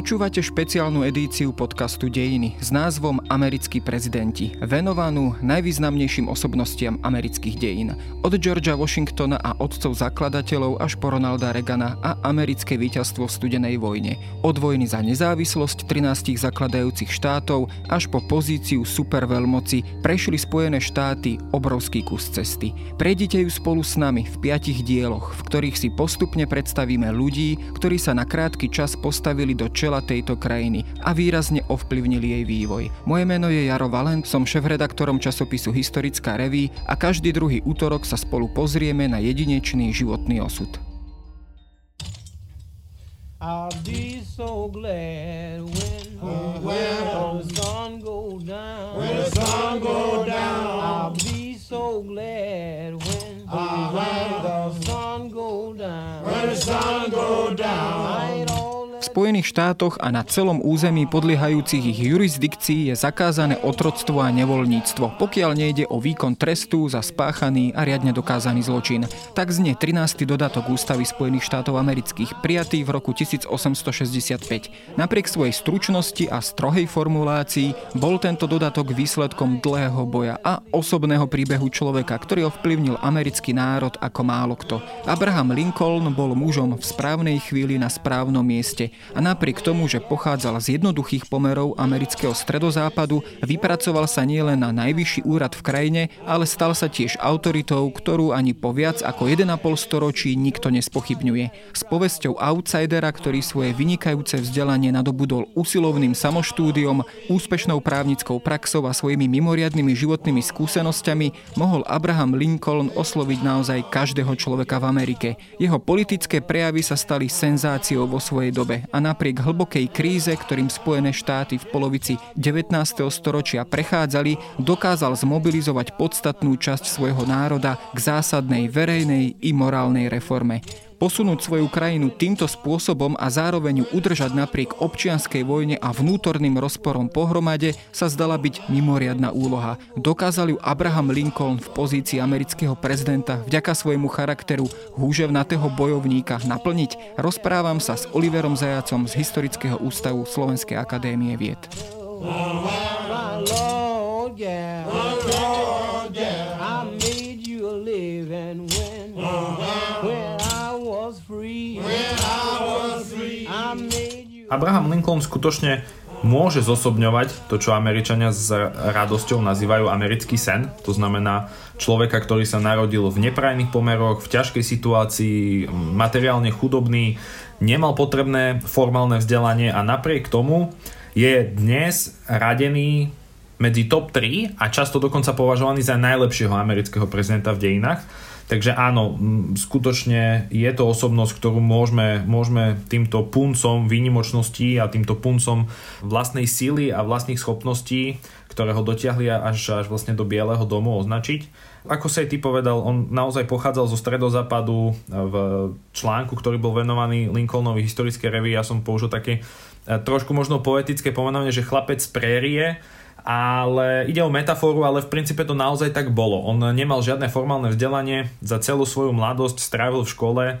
Počúvate špeciálnu edíciu podcastu Dejiny s názvom Americkí prezidenti, venovanú najvýznamnejším osobnostiam amerických dejín. Od Georgia Washingtona a otcov zakladateľov až po Ronalda Reagana a americké víťazstvo v studenej vojne. Od vojny za nezávislosť 13 zakladajúcich štátov až po pozíciu superveľmoci prešli Spojené štáty obrovský kus cesty. Prejdite ju spolu s nami v piatich dieloch, v ktorých si postupne predstavíme ľudí, ktorí sa na krátky čas postavili do čela tejto krajiny a výrazne ovplyvnili jej vývoj. Moje meno je Jaro Valent, som šéf-redaktorom časopisu Historická reví a každý druhý útorok sa spolu pozrieme na jedinečný životný osud. I'll be so glad when, uh, when the sun go down. When the sun go down. I'll be so glad when, uh, when the sun go down. When the sun go down. Spojených štátoch a na celom území podliehajúcich ich jurisdikcií je zakázané otroctvo a nevoľníctvo, pokiaľ nejde o výkon trestu za spáchaný a riadne dokázaný zločin. Tak znie 13. dodatok Ústavy Spojených štátov amerických, prijatý v roku 1865. Napriek svojej stručnosti a strohej formulácii bol tento dodatok výsledkom dlhého boja a osobného príbehu človeka, ktorý ovplyvnil americký národ ako málo kto. Abraham Lincoln bol mužom v správnej chvíli na správnom mieste a napriek tomu, že pochádzal z jednoduchých pomerov amerického stredozápadu, vypracoval sa nielen na najvyšší úrad v krajine, ale stal sa tiež autoritou, ktorú ani po viac ako 1,5 storočí nikto nespochybňuje. S povesťou outsidera, ktorý svoje vynikajúce vzdelanie nadobudol usilovným samoštúdiom, úspešnou právnickou praxou a svojimi mimoriadnými životnými skúsenosťami mohol Abraham Lincoln osloviť naozaj každého človeka v Amerike. Jeho politické prejavy sa stali senzáciou vo svojej dobe a napriek hlbokej kríze, ktorým Spojené štáty v polovici 19. storočia prechádzali, dokázal zmobilizovať podstatnú časť svojho národa k zásadnej verejnej i morálnej reforme. Posunúť svoju krajinu týmto spôsobom a zároveň ju udržať napriek občianskej vojne a vnútorným rozporom pohromade sa zdala byť mimoriadná úloha. Dokázal ju Abraham Lincoln v pozícii amerického prezidenta vďaka svojmu charakteru húževnatého bojovníka naplniť? Rozprávam sa s Oliverom Zajacom z Historického ústavu Slovenskej akadémie vied. Oh, my Lord, yeah. Abraham Lincoln skutočne môže zosobňovať to, čo Američania s radosťou nazývajú americký sen. To znamená človeka, ktorý sa narodil v neprajných pomeroch, v ťažkej situácii, materiálne chudobný, nemal potrebné formálne vzdelanie a napriek tomu je dnes radený medzi top 3 a často dokonca považovaný za najlepšieho amerického prezidenta v dejinách. Takže áno, skutočne je to osobnosť, ktorú môžeme, môžeme týmto puncom výnimočnosti a týmto puncom vlastnej síly a vlastných schopností, ktoré ho dotiahli až, až vlastne do Bieleho domu označiť. Ako sa aj ty povedal, on naozaj pochádzal zo stredozápadu v článku, ktorý bol venovaný Lincolnovi historické revy. Ja som použil také eh, trošku možno poetické pomenovanie, že chlapec z prérie, ale ide o metaforu, ale v princípe to naozaj tak bolo. On nemal žiadne formálne vzdelanie, za celú svoju mladosť strávil v škole e,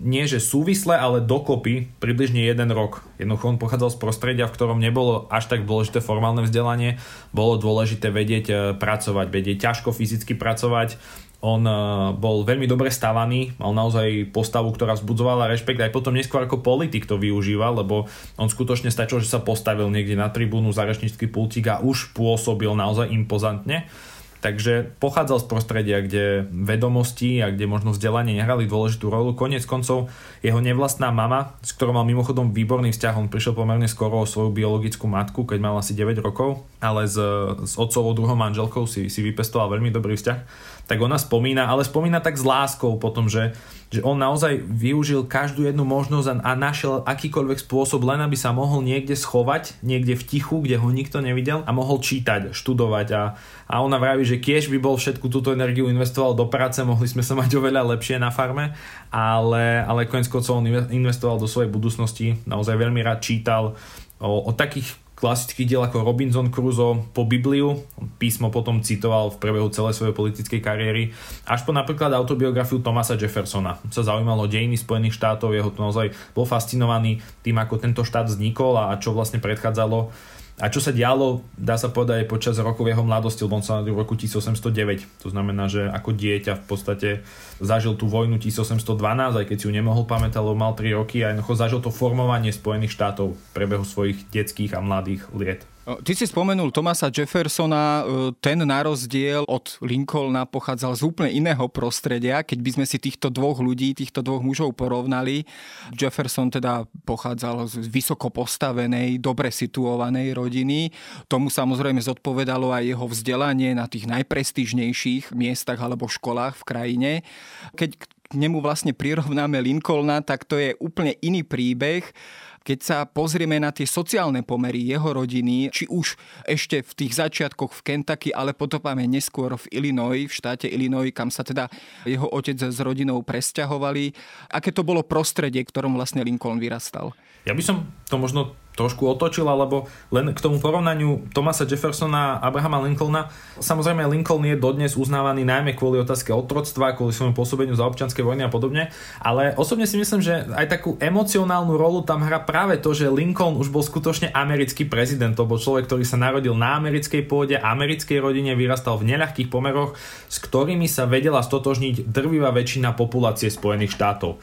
nie že súvisle, ale dokopy približne jeden rok. Jednoducho on pochádzal z prostredia, v ktorom nebolo až tak dôležité formálne vzdelanie, bolo dôležité vedieť e, pracovať, vedieť ťažko fyzicky pracovať, on eh, bol veľmi dobre stavaný, mal naozaj postavu, ktorá vzbudzovala rešpekt aj potom neskôr ako politik to využíval, lebo on skutočne stačil, že sa postavil niekde na tribúnu za rečnícky pultík a už pôsobil naozaj impozantne. Takže pochádzal z prostredia, kde vedomosti a kde možno vzdelanie nehrali dôležitú rolu. Konec koncov jeho nevlastná mama, s ktorou mal mimochodom výborný vzťah, on prišiel pomerne skoro o svoju biologickú matku, keď mal asi 9 rokov, ale s, s otcovou druhou manželkou si, si vypestoval veľmi dobrý vzťah tak ona spomína, ale spomína tak s láskou potom, že, že on naozaj využil každú jednu možnosť a, a našiel akýkoľvek spôsob, len aby sa mohol niekde schovať, niekde v tichu, kde ho nikto nevidel a mohol čítať, študovať a, a ona vraví, že kiež by bol všetku túto energiu investoval do práce, mohli sme sa mať oveľa lepšie na farme, ale, ale konec koncov on investoval do svojej budúcnosti, naozaj veľmi rád čítal o, o takých klasických diel ako Robinson Crusoe po Bibliu, písmo potom citoval v priebehu celej svojej politickej kariéry, až po napríklad autobiografiu Thomasa Jeffersona. Sa zaujímalo dejiny Spojených štátov, jeho to naozaj bol fascinovaný tým, ako tento štát vznikol a čo vlastne predchádzalo a čo sa dialo, dá sa povedať, počas rokov jeho mladosti, lebo on sa narodil v roku 1809. To znamená, že ako dieťa v podstate zažil tú vojnu 1812, aj keď si ju nemohol pamätať, lebo mal 3 roky a jednoducho zažil to formovanie Spojených štátov v prebehu svojich detských a mladých liet. Ty si spomenul Thomasa Jeffersona, e, ten na rozdiel od Lincolna pochádzal z úplne iného prostredia. Keď by sme si týchto dvoch ľudí, týchto dvoch mužov porovnali, Jefferson teda pochádzal z vysoko postavenej, dobre situovanej rodiny. Tomu samozrejme zodpovedalo aj jeho vzdelanie na tých najprestížnejších miestach alebo školách v krajine. Keď k nemu vlastne prirovnáme Lincolna, tak to je úplne iný príbeh keď sa pozrieme na tie sociálne pomery jeho rodiny, či už ešte v tých začiatkoch v Kentucky, ale potom neskôr v Illinois, v štáte Illinois, kam sa teda jeho otec s rodinou presťahovali. Aké to bolo prostredie, v ktorom vlastne Lincoln vyrastal? Ja by som to možno trošku otočil, alebo len k tomu porovnaniu Thomasa Jeffersona a Abrahama Lincolna. Samozrejme, Lincoln je dodnes uznávaný najmä kvôli otázke otroctva, kvôli svojmu pôsobeniu za občianske vojny a podobne, ale osobne si myslím, že aj takú emocionálnu rolu tam hrá práve to, že Lincoln už bol skutočne americký prezident, to bol človek, ktorý sa narodil na americkej pôde, americkej rodine, vyrastal v neľahkých pomeroch, s ktorými sa vedela stotožniť drvivá väčšina populácie Spojených štátov.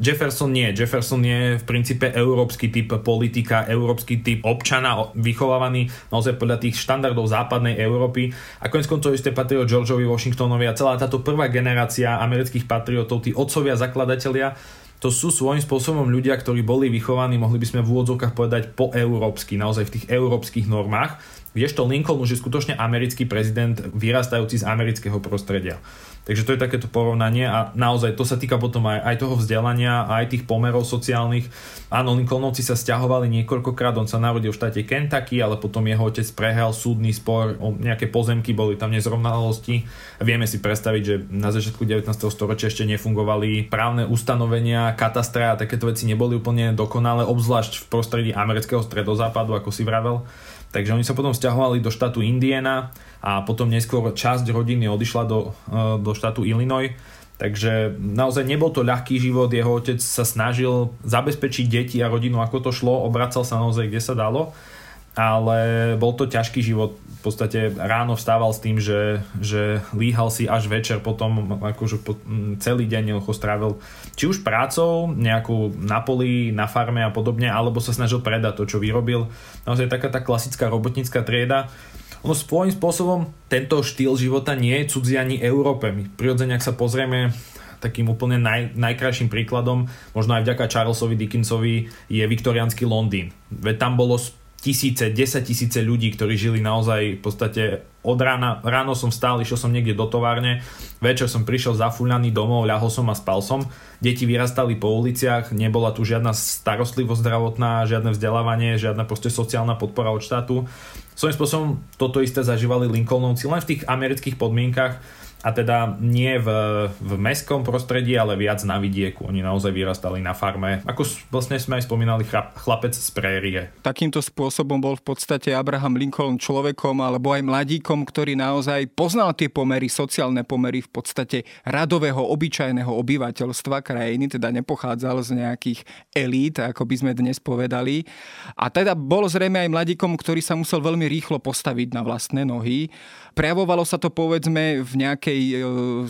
Jefferson nie. Jefferson je v princípe európsky typ politika, európsky typ občana, vychovávaný naozaj podľa tých štandardov západnej Európy. A konec koncov isté patrí o Georgeovi Washingtonovi a celá táto prvá generácia amerických patriotov, tí otcovia, zakladatelia, to sú svojím spôsobom ľudia, ktorí boli vychovaní, mohli by sme v úvodzovkách povedať po európsky, naozaj v tých európskych normách. Kdežto Lincoln už je skutočne americký prezident, vyrastajúci z amerického prostredia. Takže to je takéto porovnanie a naozaj to sa týka potom aj, aj toho vzdelania, aj tých pomerov sociálnych. Áno, Lincolnovci sa stiahovali niekoľkokrát, on sa narodil v štáte Kentucky, ale potom jeho otec prehral súdny spor o nejaké pozemky, boli tam nezrovnalosti. Vieme si predstaviť, že na začiatku 19. storočia ešte nefungovali právne ustanovenia, katastra a takéto veci neboli úplne dokonalé, obzvlášť v prostredí amerického stredozápadu, ako si vravel. Takže oni sa potom stiahovali do štátu Indiana a potom neskôr časť rodiny odišla do, e, do štátu Illinois. Takže naozaj nebol to ľahký život, jeho otec sa snažil zabezpečiť deti a rodinu ako to šlo, obracal sa naozaj kde sa dalo, ale bol to ťažký život. V podstate ráno vstával s tým, že, že líhal si až večer, potom akože po, celý deň ho strávil či už prácou, nejakú na poli, na farme a podobne, alebo sa snažil predať to, čo vyrobil. Naozaj taká tá klasická robotnícka trieda ono svojím spôsobom tento štýl života nie je cudzí ani Európe. My prirodzene, ak sa pozrieme takým úplne naj, najkrajším príkladom, možno aj vďaka Charlesovi Dickinsovi, je viktoriánsky Londýn. Veď tam bolo tisíce, desať tisíce ľudí, ktorí žili naozaj v podstate od rána, ráno som vstal, išiel som niekde do továrne, večer som prišiel zafúľaný domov, ľahol som a spal som. Deti vyrastali po uliciach, nebola tu žiadna starostlivosť zdravotná, žiadne vzdelávanie, žiadna proste sociálna podpora od štátu. Svojím spôsobom toto isté zažívali Lincolnovci len v tých amerických podmienkach a teda nie v, v mestskom prostredí, ale viac na vidieku. Oni naozaj vyrastali na farme. Ako vlastne sme aj spomínali, chlapec z prérie. Takýmto spôsobom bol v podstate Abraham Lincoln človekom alebo aj mladíkom, ktorý naozaj poznal tie pomery, sociálne pomery v podstate radového, obyčajného obyvateľstva krajiny, teda nepochádzal z nejakých elít, ako by sme dnes povedali. A teda bol zrejme aj mladíkom, ktorý sa musel veľmi rýchlo postaviť na vlastné nohy. Prejavovalo sa to povedzme v nejakej e,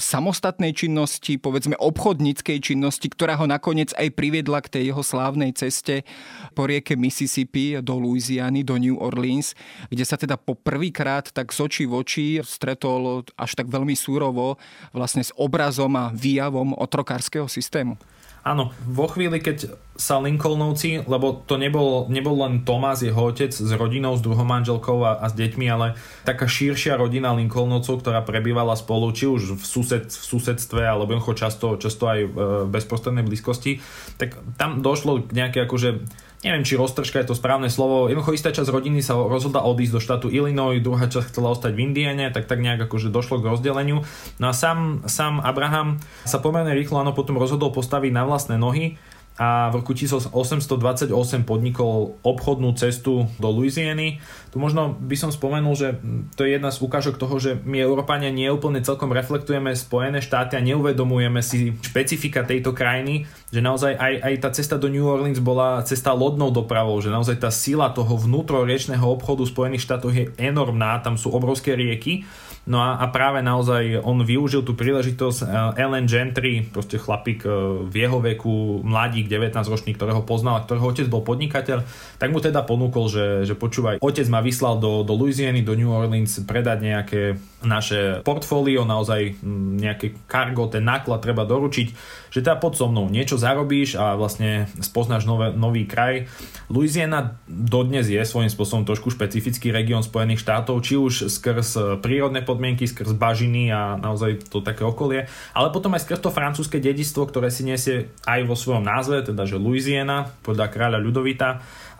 samostatnej činnosti, povedzme obchodníckej činnosti, ktorá ho nakoniec aj priviedla k tej jeho slávnej ceste po rieke Mississippi do Louisiany, do New Orleans, kde sa teda po prvýkrát tak z očí v oči stretol až tak veľmi súrovo vlastne s obrazom a výjavom otrokárskeho systému. Áno, vo chvíli, keď sa Lincolnovci, lebo to nebol, nebol len Tomás, jeho otec s rodinou, s druhou manželkou a, a s deťmi, ale taká širšia rodina Lincolnovcov, ktorá prebývala spolu, či už v, sused, v susedstve, alebo často, často aj v bezprostrednej blízkosti, tak tam došlo k nejaké akože neviem, či roztržka je to správne slovo. Jednoducho istá časť rodiny sa rozhodla odísť do štátu Illinois, druhá časť chcela ostať v Indiane, tak tak nejak akože došlo k rozdeleniu. No a sám, sám Abraham sa pomerne rýchlo áno potom rozhodol postaviť na vlastné nohy a v roku 1828 podnikol obchodnú cestu do Louisiany. Tu možno by som spomenul, že to je jedna z ukážok toho, že my Európania nie úplne celkom reflektujeme Spojené štáty a neuvedomujeme si špecifika tejto krajiny, že naozaj aj, aj tá cesta do New Orleans bola cesta lodnou dopravou, že naozaj tá sila toho vnútroriečného obchodu Spojených štátov je enormná, tam sú obrovské rieky No a, a práve naozaj on využil tú príležitosť eh, Ellen Gentry, proste chlapík eh, v jeho veku, mladík, 19 ročný, ktorého poznal, ktorého otec bol podnikateľ, tak mu teda ponúkol, že, že počúvaj, otec ma vyslal do, do Louisiany, do New Orleans predať nejaké naše portfólio, naozaj nejaké cargo, ten náklad treba doručiť, že teda pod so mnou niečo zarobíš a vlastne spoznáš nové, nový kraj. Louisiana dodnes je svojím spôsobom trošku špecifický región Spojených štátov, či už skrz prírodné podmienky, skrz bažiny a naozaj to také okolie, ale potom aj skrz to francúzske dedistvo, ktoré si nesie aj vo svojom názve, teda že Louisiana, podľa kráľa Ľudovita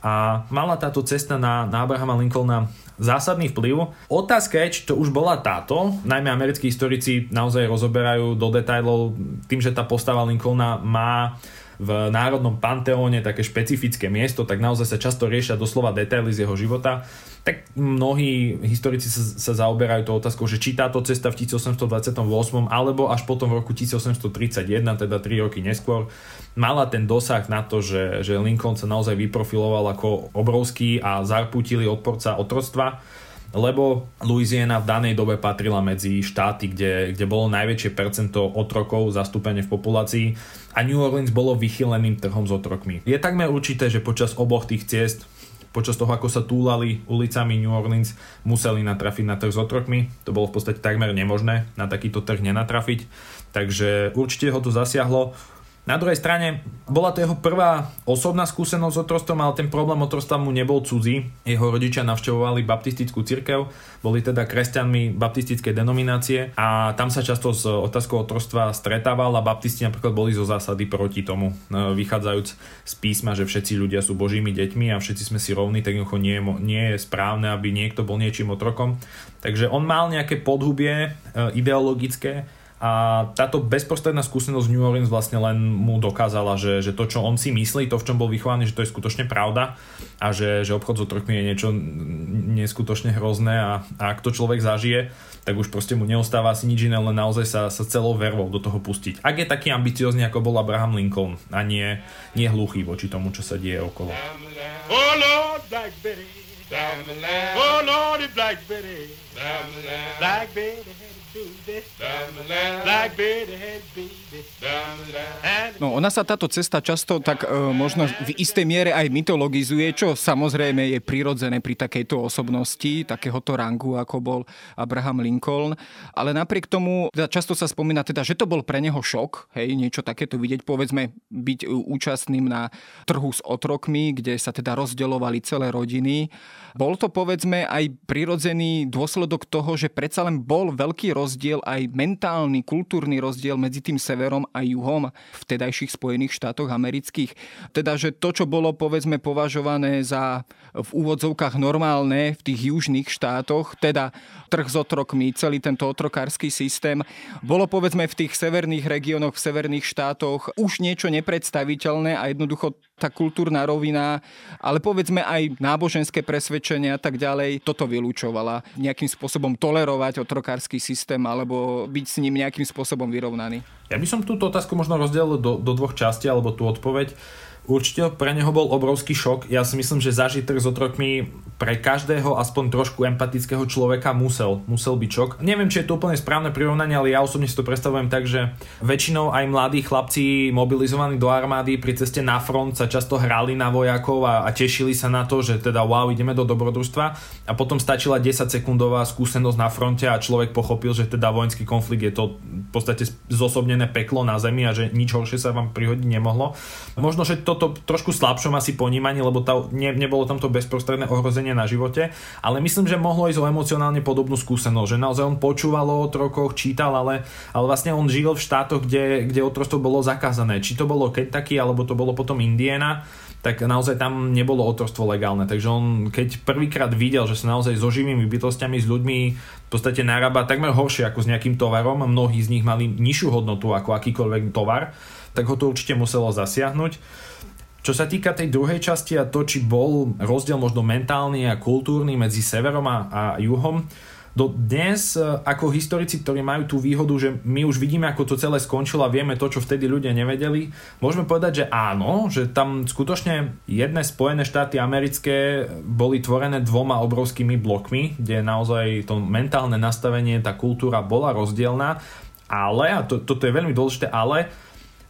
a mala táto cesta na, na Abrahama Lincolna zásadný vplyv. Otázka je, či to už bola táto, najmä americkí historici naozaj rozoberajú do detajlov tým, že tá postava Lincolna má v národnom panteóne také špecifické miesto, tak naozaj sa často riešia doslova detaily z jeho života. Tak mnohí historici sa, sa zaoberajú to otázkou, že či táto cesta v 1828 alebo až potom v roku 1831, teda 3 roky neskôr, mala ten dosah na to, že, že Lincoln sa naozaj vyprofiloval ako obrovský a zarputili odporca otrostva lebo Louisiana v danej dobe patrila medzi štáty, kde, kde bolo najväčšie percento otrokov zastúpenie v populácii a New Orleans bolo vychyleným trhom s otrokmi. Je takmer určité, že počas oboch tých ciest počas toho, ako sa túlali ulicami New Orleans, museli natrafiť na trh s otrokmi. To bolo v podstate takmer nemožné na takýto trh nenatrafiť. Takže určite ho to zasiahlo. Na druhej strane bola to jeho prvá osobná skúsenosť s otrostom, ale ten problém otrostva mu nebol cudzí. Jeho rodičia navštevovali baptistickú cirkev, boli teda kresťanmi baptistickej denominácie a tam sa často s otázkou otrostva stretával a baptisti napríklad boli zo zásady proti tomu, no, vychádzajúc z písma, že všetci ľudia sú božími deťmi a všetci sme si rovní, tak nie je, nie je správne, aby niekto bol niečím otrokom. Takže on mal nejaké podhubie e, ideologické, a táto bezprostredná skúsenosť New Orleans vlastne len mu dokázala, že, že to, čo on si myslí, to, v čom bol vychovaný, že to je skutočne pravda a že, že obchod s otrokmi je niečo neskutočne hrozné a, a ak to človek zažije, tak už proste mu neostáva asi nič iné, len naozaj sa, sa celou vervou do toho pustiť. Ak je taký ambiciózny, ako bol Abraham Lincoln a nie, nie hluchý voči tomu, čo sa deje okolo. Oh oh. No ona sa táto cesta často tak e, možno v istej miere aj mytologizuje, čo samozrejme je prirodzené pri takejto osobnosti, takéhoto rangu, ako bol Abraham Lincoln. Ale napriek tomu teda často sa spomína teda, že to bol pre neho šok, hej, niečo takéto vidieť, povedzme byť účastným na trhu s otrokmi, kde sa teda rozdeľovali celé rodiny. Bol to povedzme aj prirodzený dôsledok toho, že predsa len bol veľký rozdiel, aj mentálny, kultúrny rozdiel medzi tým severom a juhom v tedajších Spojených štátoch amerických. Teda, že to, čo bolo povedzme považované za v úvodzovkách normálne v tých južných štátoch, teda trh s otrokmi, celý tento otrokársky systém, bolo povedzme v tých severných regiónoch, v severných štátoch už niečo nepredstaviteľné a jednoducho tá kultúrna rovina, ale povedzme aj náboženské presvedčenia a tak ďalej, toto vylúčovala. Nejakým spôsobom tolerovať otrokársky systém alebo byť s ním nejakým spôsobom vyrovnaný. Ja by som túto otázku možno rozdelil do, do dvoch častí, alebo tú odpoveď. Určite pre neho bol obrovský šok. Ja si myslím, že zažitek s otrokmi pre každého aspoň trošku empatického človeka musel, musel byť šok. Neviem, či je to úplne správne prirovnanie, ale ja osobne si to predstavujem tak, že väčšinou aj mladí chlapci mobilizovaní do armády pri ceste na front sa často hrali na vojakov a, a tešili sa na to, že teda wow, ideme do dobrodružstva a potom stačila 10 sekundová skúsenosť na fronte a človek pochopil, že teda vojenský konflikt je to v podstate zosobnené peklo na zemi a že nič horšie sa vám prihodiť nemohlo. Možno, že to to trošku slabšom asi ponímaní, lebo tá, ne, nebolo tam to bezprostredné ohrozenie na živote, ale myslím, že mohlo ísť o emocionálne podobnú skúsenosť, že naozaj on počúval o otrokoch, čítal, ale, ale vlastne on žil v štátoch, kde, kde otrostvo bolo zakázané. Či to bolo Kentucky, alebo to bolo potom Indiana, tak naozaj tam nebolo otrostvo legálne. Takže on, keď prvýkrát videl, že sa naozaj so živými bytostiami, s ľuďmi v podstate narába takmer horšie ako s nejakým tovarom, mnohí z nich mali nižšiu hodnotu ako akýkoľvek tovar, tak ho to určite muselo zasiahnuť. Čo sa týka tej druhej časti a to, či bol rozdiel možno mentálny a kultúrny medzi severom a, a juhom, do dnes, e, ako historici, ktorí majú tú výhodu, že my už vidíme, ako to celé skončilo a vieme to, čo vtedy ľudia nevedeli, môžeme povedať, že áno, že tam skutočne jedné Spojené štáty americké boli tvorené dvoma obrovskými blokmi, kde naozaj to mentálne nastavenie, tá kultúra bola rozdielna, ale, a to, toto je veľmi dôležité, ale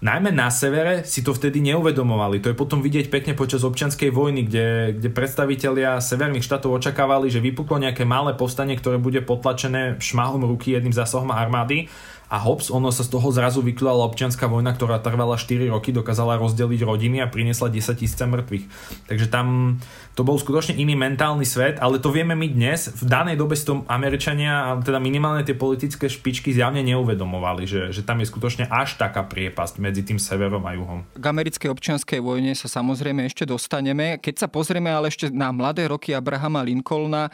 najmä na severe si to vtedy neuvedomovali. To je potom vidieť pekne počas občianskej vojny, kde, kde predstavitelia severných štátov očakávali, že vypuklo nejaké malé povstanie, ktoré bude potlačené šmahom ruky jedným zásahom armády a hops, ono sa z toho zrazu vyklala občianská vojna, ktorá trvala 4 roky, dokázala rozdeliť rodiny a priniesla 10 tisíce mŕtvych. Takže tam to bol skutočne iný mentálny svet, ale to vieme my dnes. V danej dobe si to Američania, teda minimálne tie politické špičky zjavne neuvedomovali, že, že tam je skutočne až taká priepasť medzi tým severom a juhom. K americkej občianskej vojne sa samozrejme ešte dostaneme. Keď sa pozrieme ale ešte na mladé roky Abrahama Lincolna,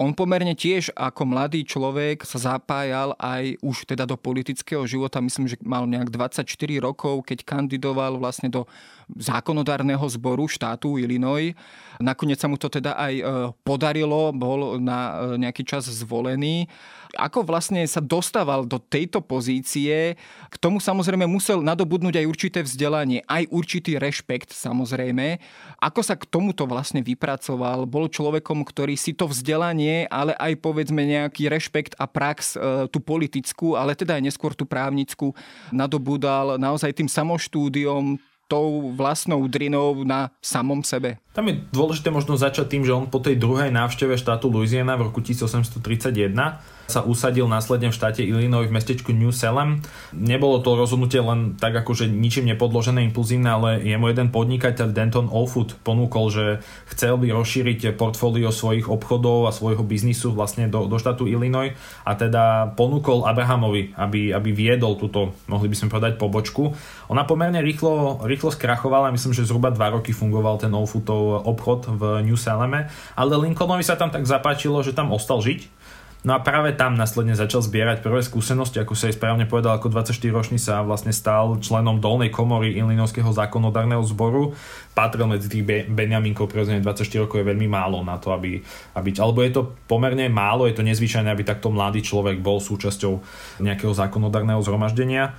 on pomerne tiež ako mladý človek sa zapájal aj už teda do politického života. Myslím, že mal nejak 24 rokov, keď kandidoval vlastne do zákonodárneho zboru štátu Illinois. Nakoniec sa mu to teda aj e, podarilo, bol na e, nejaký čas zvolený. Ako vlastne sa dostával do tejto pozície, k tomu samozrejme musel nadobudnúť aj určité vzdelanie, aj určitý rešpekt samozrejme. Ako sa k tomuto vlastne vypracoval? Bol človekom, ktorý si to vzdelanie, ale aj povedzme nejaký rešpekt a prax, e, tú politickú, ale teda aj neskôr tú právnickú, nadobúdal naozaj tým samoštúdiom, tou vlastnou drinou na samom sebe. Tam je dôležité možno začať tým, že on po tej druhej návšteve štátu Louisiana v roku 1831 sa usadil následne v štáte Illinois v mestečku New Salem. Nebolo to rozhodnutie len tak akože ničím nepodložené, impulzívne, ale jemu jeden podnikateľ Denton Allfood ponúkol, že chcel by rozšíriť portfólio svojich obchodov a svojho biznisu vlastne do, do štátu Illinois a teda ponúkol Abrahamovi, aby, aby viedol túto, mohli by sme povedať, pobočku. Ona pomerne rýchlo, rýchlo skrachovala, myslím, že zhruba dva roky fungoval ten Allfoodov obchod v New Saleme, ale Lincolnovi sa tam tak zapáčilo, že tam ostal žiť No a práve tam následne začal zbierať prvé skúsenosti, ako sa aj správne povedal, ako 24-ročný sa vlastne stal členom dolnej komory Illinoiského zákonodárneho zboru. Patril medzi tých be- Benjaminkov, prirodzene 24 rokov je veľmi málo na to, aby, aby... Alebo je to pomerne málo, je to nezvyčajné, aby takto mladý človek bol súčasťou nejakého zákonodárneho zhromaždenia.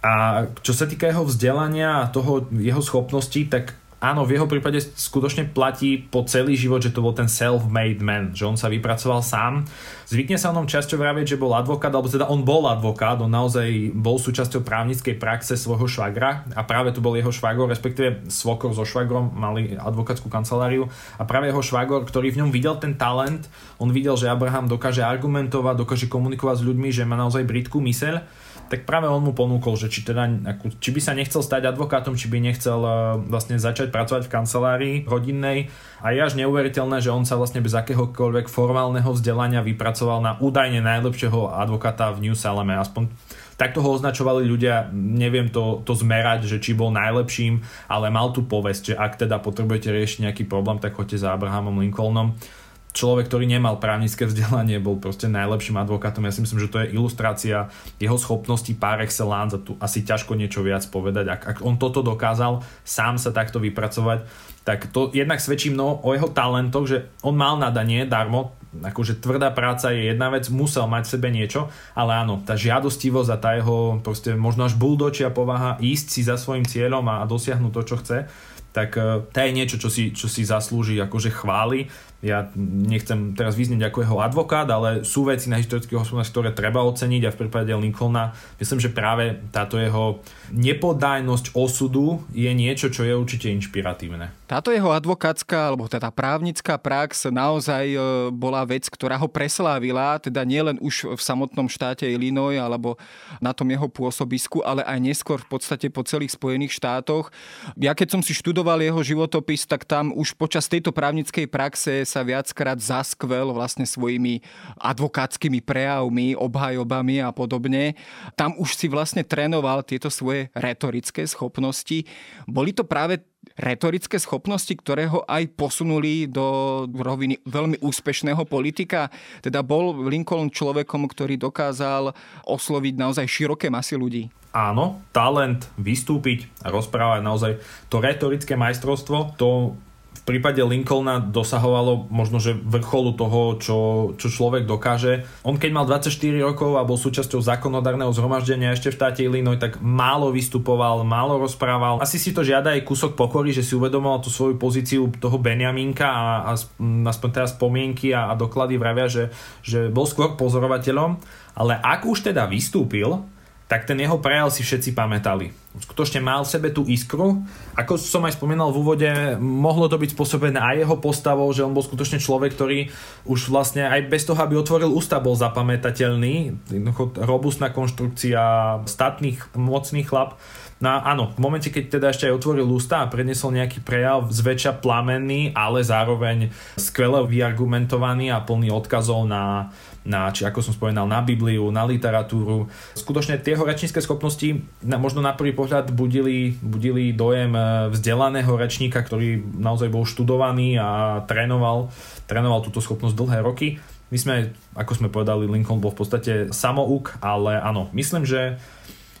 A čo sa týka jeho vzdelania a toho jeho schopností, tak áno, v jeho prípade skutočne platí po celý život, že to bol ten self-made man, že on sa vypracoval sám. Zvykne sa o ňom časťou vraviť, že bol advokát, alebo teda on bol advokát, on naozaj bol súčasťou právnickej praxe svojho švagra a práve tu bol jeho švagor, respektíve svokor so švagrom mali advokátsku kanceláriu a práve jeho švagor, ktorý v ňom videl ten talent, on videl, že Abraham dokáže argumentovať, dokáže komunikovať s ľuďmi, že má naozaj britkú myseľ tak práve on mu ponúkol, že či, teda, či by sa nechcel stať advokátom, či by nechcel uh, vlastne začať pracovať v kancelárii rodinnej. A je až neuveriteľné, že on sa vlastne bez akéhokoľvek formálneho vzdelania vypracoval na údajne najlepšieho advokáta v New Saleme. Aspoň takto ho označovali ľudia, neviem to, to zmerať, že či bol najlepším, ale mal tu povesť, že ak teda potrebujete riešiť nejaký problém, tak choďte za Abrahamom Lincolnom človek, ktorý nemal právnické vzdelanie, bol proste najlepším advokátom. Ja si myslím, že to je ilustrácia jeho schopností par excellence a tu asi ťažko niečo viac povedať. Ak, ak on toto dokázal sám sa takto vypracovať, tak to jednak svedčí mnoho o jeho talentoch, že on mal nadanie darmo, akože tvrdá práca je jedna vec, musel mať v sebe niečo, ale áno, tá žiadostivosť a tá jeho proste možno až buldočia povaha ísť si za svojim cieľom a dosiahnuť to, čo chce, tak eh, to je niečo, čo si, čo si zaslúži akože chvály ja nechcem teraz vyznieť ako jeho advokát, ale sú veci na historických hospodárstve, ktoré treba oceniť a v prípade Lincolna myslím, že práve táto jeho nepodajnosť osudu je niečo, čo je určite inšpiratívne. Táto jeho advokátska alebo teda právnická prax naozaj e, bola vec, ktorá ho preslávila, teda nielen už v samotnom štáte Illinois alebo na tom jeho pôsobisku, ale aj neskôr v podstate po celých Spojených štátoch. Ja keď som si študoval jeho životopis, tak tam už počas tejto právnickej praxe sa sa viackrát zaskvel vlastne svojimi advokátskymi prejavmi, obhajobami a podobne. Tam už si vlastne trénoval tieto svoje retorické schopnosti. Boli to práve retorické schopnosti, ktoré ho aj posunuli do roviny veľmi úspešného politika. Teda bol Lincoln človekom, ktorý dokázal osloviť naozaj široké masy ľudí. Áno, talent vystúpiť a rozprávať naozaj to retorické majstrovstvo, to prípade Lincolna dosahovalo možno, že vrcholu toho, čo, čo človek dokáže. On keď mal 24 rokov a bol súčasťou zákonodárneho zhromaždenia ešte v štáte Illinois, tak málo vystupoval, málo rozprával. Asi si to žiada aj kúsok pokory, že si uvedomoval tú svoju pozíciu toho Benjamínka a, a aspoň teraz spomienky a, a doklady vravia, že, že bol skôr pozorovateľom. Ale ak už teda vystúpil, tak ten jeho prejav si všetci pamätali. Skutočne mal v sebe tú iskru. Ako som aj spomínal v úvode, mohlo to byť spôsobené aj jeho postavou, že on bol skutočne človek, ktorý už vlastne aj bez toho, aby otvoril ústa, bol zapamätateľný. Robustná konštrukcia, statných, mocný chlap. No áno, v momente, keď teda ešte aj otvoril ústa a prednesol nejaký prejav zväčša plamenný, ale zároveň skvele vyargumentovaný a plný odkazov na na, či ako som spomenal, na Bibliu, na literatúru. Skutočne tie rečnícke schopnosti na, možno na prvý pohľad budili, budili dojem e, vzdelaného rečníka, ktorý naozaj bol študovaný a trénoval, trénoval túto schopnosť dlhé roky. My sme, ako sme povedali, Lincoln bol v podstate samouk, ale áno, myslím, že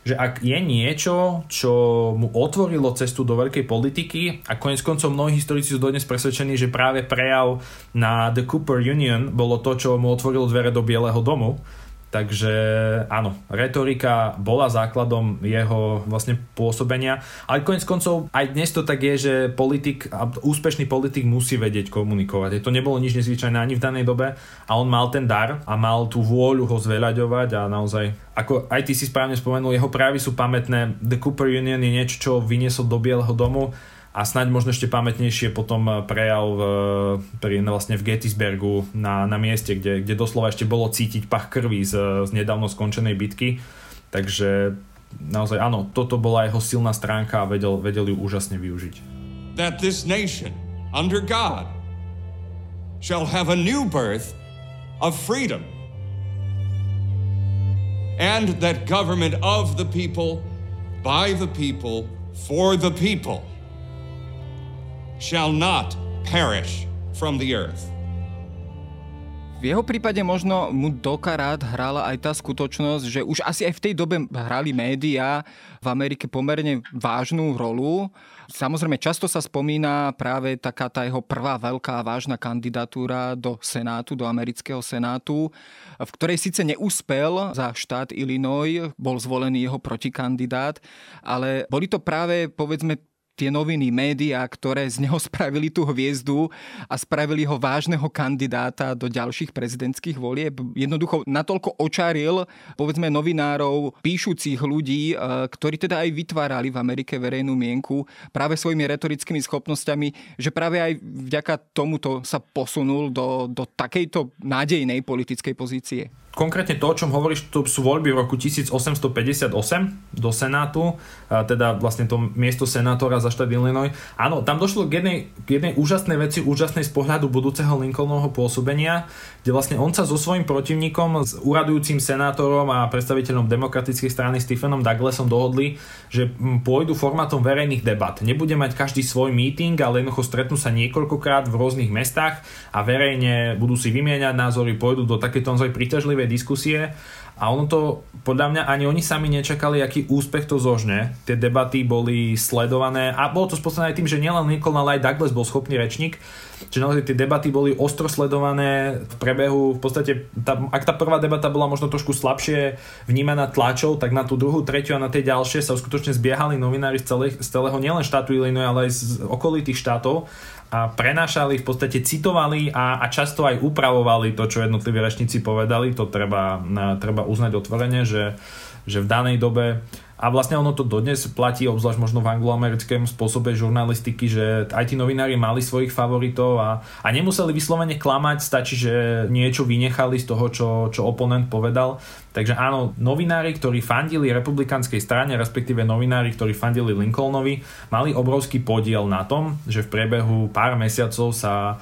že ak je niečo, čo mu otvorilo cestu do veľkej politiky a konec koncov mnohí historici sú dodnes presvedčení, že práve prejav na The Cooper Union bolo to, čo mu otvorilo dvere do Bieleho domu, Takže áno, retorika bola základom jeho vlastne pôsobenia, ale konec koncov aj dnes to tak je, že politik, úspešný politik musí vedieť komunikovať. To nebolo nič nezvyčajné ani v danej dobe a on mal ten dar a mal tú vôľu ho zveľaďovať a naozaj, ako aj ty si správne spomenul, jeho právy sú pamätné. The Cooper Union je niečo, čo vyniesol do Bieleho domu a snáď možno ešte pamätnejšie potom eh, prejav v, pri, no vlastne v Gettysburgu na, na mieste, kde, kde doslova ešte bolo cítiť pach krvi z, z nedávno skončenej bitky. Takže naozaj áno, toto bola jeho silná stránka a vedel, vedel ju úžasne využiť. That this nation under God shall have a new birth of freedom and that government of the people by the people for the people shall not perish from the earth. V jeho prípade možno mu dokarát hrala aj tá skutočnosť, že už asi aj v tej dobe hrali médiá v Amerike pomerne vážnu rolu. Samozrejme, často sa spomína práve taká tá jeho prvá veľká vážna kandidatúra do Senátu, do amerického Senátu, v ktorej síce neúspel za štát Illinois, bol zvolený jeho protikandidát, ale boli to práve, povedzme, tie noviny, médiá, ktoré z neho spravili tú hviezdu a spravili ho vážneho kandidáta do ďalších prezidentských volieb. Jednoducho natoľko očaril, povedzme, novinárov, píšucich ľudí, e, ktorí teda aj vytvárali v Amerike verejnú mienku práve svojimi retorickými schopnosťami, že práve aj vďaka tomuto sa posunul do, do takejto nádejnej politickej pozície konkrétne to, o čom hovoríš, to sú voľby v roku 1858 do Senátu, teda vlastne to miesto senátora za štát Illinois. Áno, tam došlo k jednej, k jednej úžasnej veci, úžasnej z pohľadu budúceho Lincolnovho pôsobenia, kde vlastne on sa so svojím protivníkom, s úradujúcim senátorom a predstaviteľom demokratickej strany Stephenom Douglasom dohodli, že pôjdu formátom verejných debat. Nebude mať každý svoj meeting, ale jednoducho stretnú sa niekoľkokrát v rôznych mestách a verejne budú si vymieňať názory, pôjdu do takéto príťažlivej diskusie a ono to, podľa mňa, ani oni sami nečakali, aký úspech to zožne. Tie debaty boli sledované a bolo to spôsobené aj tým, že nielen Lincoln, ale aj Douglas bol schopný rečník. Čiže naozaj tie debaty boli ostro sledované v prebehu. V podstate, tá, ak tá prvá debata bola možno trošku slabšie vnímaná tlačou, tak na tú druhú, tretiu a na tie ďalšie sa skutočne zbiehali novinári z, celých, z celého nielen štátu Illinois, ale aj z okolitých štátov a prenášali, v podstate citovali a, a často aj upravovali to, čo jednotliví rečníci povedali. To treba, treba uznať otvorene, že, že v danej dobe a vlastne ono to dodnes platí, obzvlášť možno v angloamerickom spôsobe žurnalistiky, že aj tí novinári mali svojich favoritov a, a nemuseli vyslovene klamať, stačí, že niečo vynechali z toho, čo, čo oponent povedal. Takže áno, novinári, ktorí fandili republikánskej strane, respektíve novinári, ktorí fandili Lincolnovi, mali obrovský podiel na tom, že v priebehu pár mesiacov sa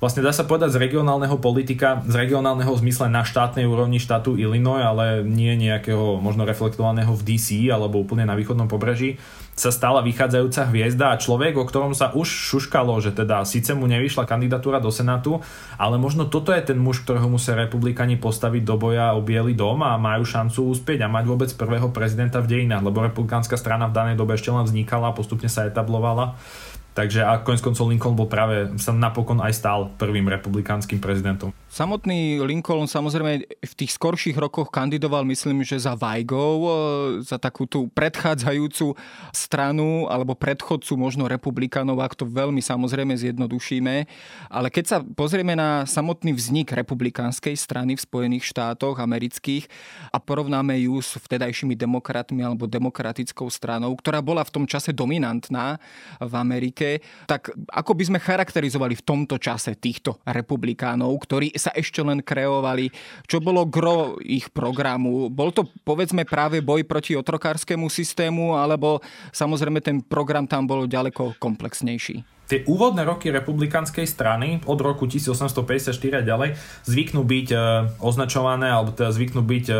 vlastne dá sa povedať z regionálneho politika, z regionálneho zmysle na štátnej úrovni štátu Illinois, ale nie nejakého možno reflektovaného v DC alebo úplne na východnom pobreží, sa stala vychádzajúca hviezda a človek, o ktorom sa už šuškalo, že teda síce mu nevyšla kandidatúra do Senátu, ale možno toto je ten muž, ktorého musia republikani postaviť do boja o Bielý dom a majú šancu úspieť a mať vôbec prvého prezidenta v dejinách, lebo republikánska strana v danej dobe ešte len vznikala a postupne sa etablovala Takže a koniec koncov Lincoln bol práve, sa napokon aj stal prvým republikánskym prezidentom. Samotný Lincoln samozrejme v tých skorších rokoch kandidoval, myslím, že za Vajgov, e, za takú tú predchádzajúcu stranu alebo predchodcu možno republikanov, ak to veľmi samozrejme zjednodušíme. Ale keď sa pozrieme na samotný vznik republikánskej strany v Spojených štátoch amerických a porovnáme ju s vtedajšími demokratmi alebo demokratickou stranou, ktorá bola v tom čase dominantná v Amerike, tak ako by sme charakterizovali v tomto čase týchto republikánov, ktorí sa ešte len kreovali. Čo bolo gro ich programu? Bol to povedzme práve boj proti otrokárskému systému, alebo samozrejme ten program tam bol ďaleko komplexnejší? Tie úvodné roky republikánskej strany od roku 1854 a ďalej zvyknú byť e, označované alebo teda zvyknú byť e,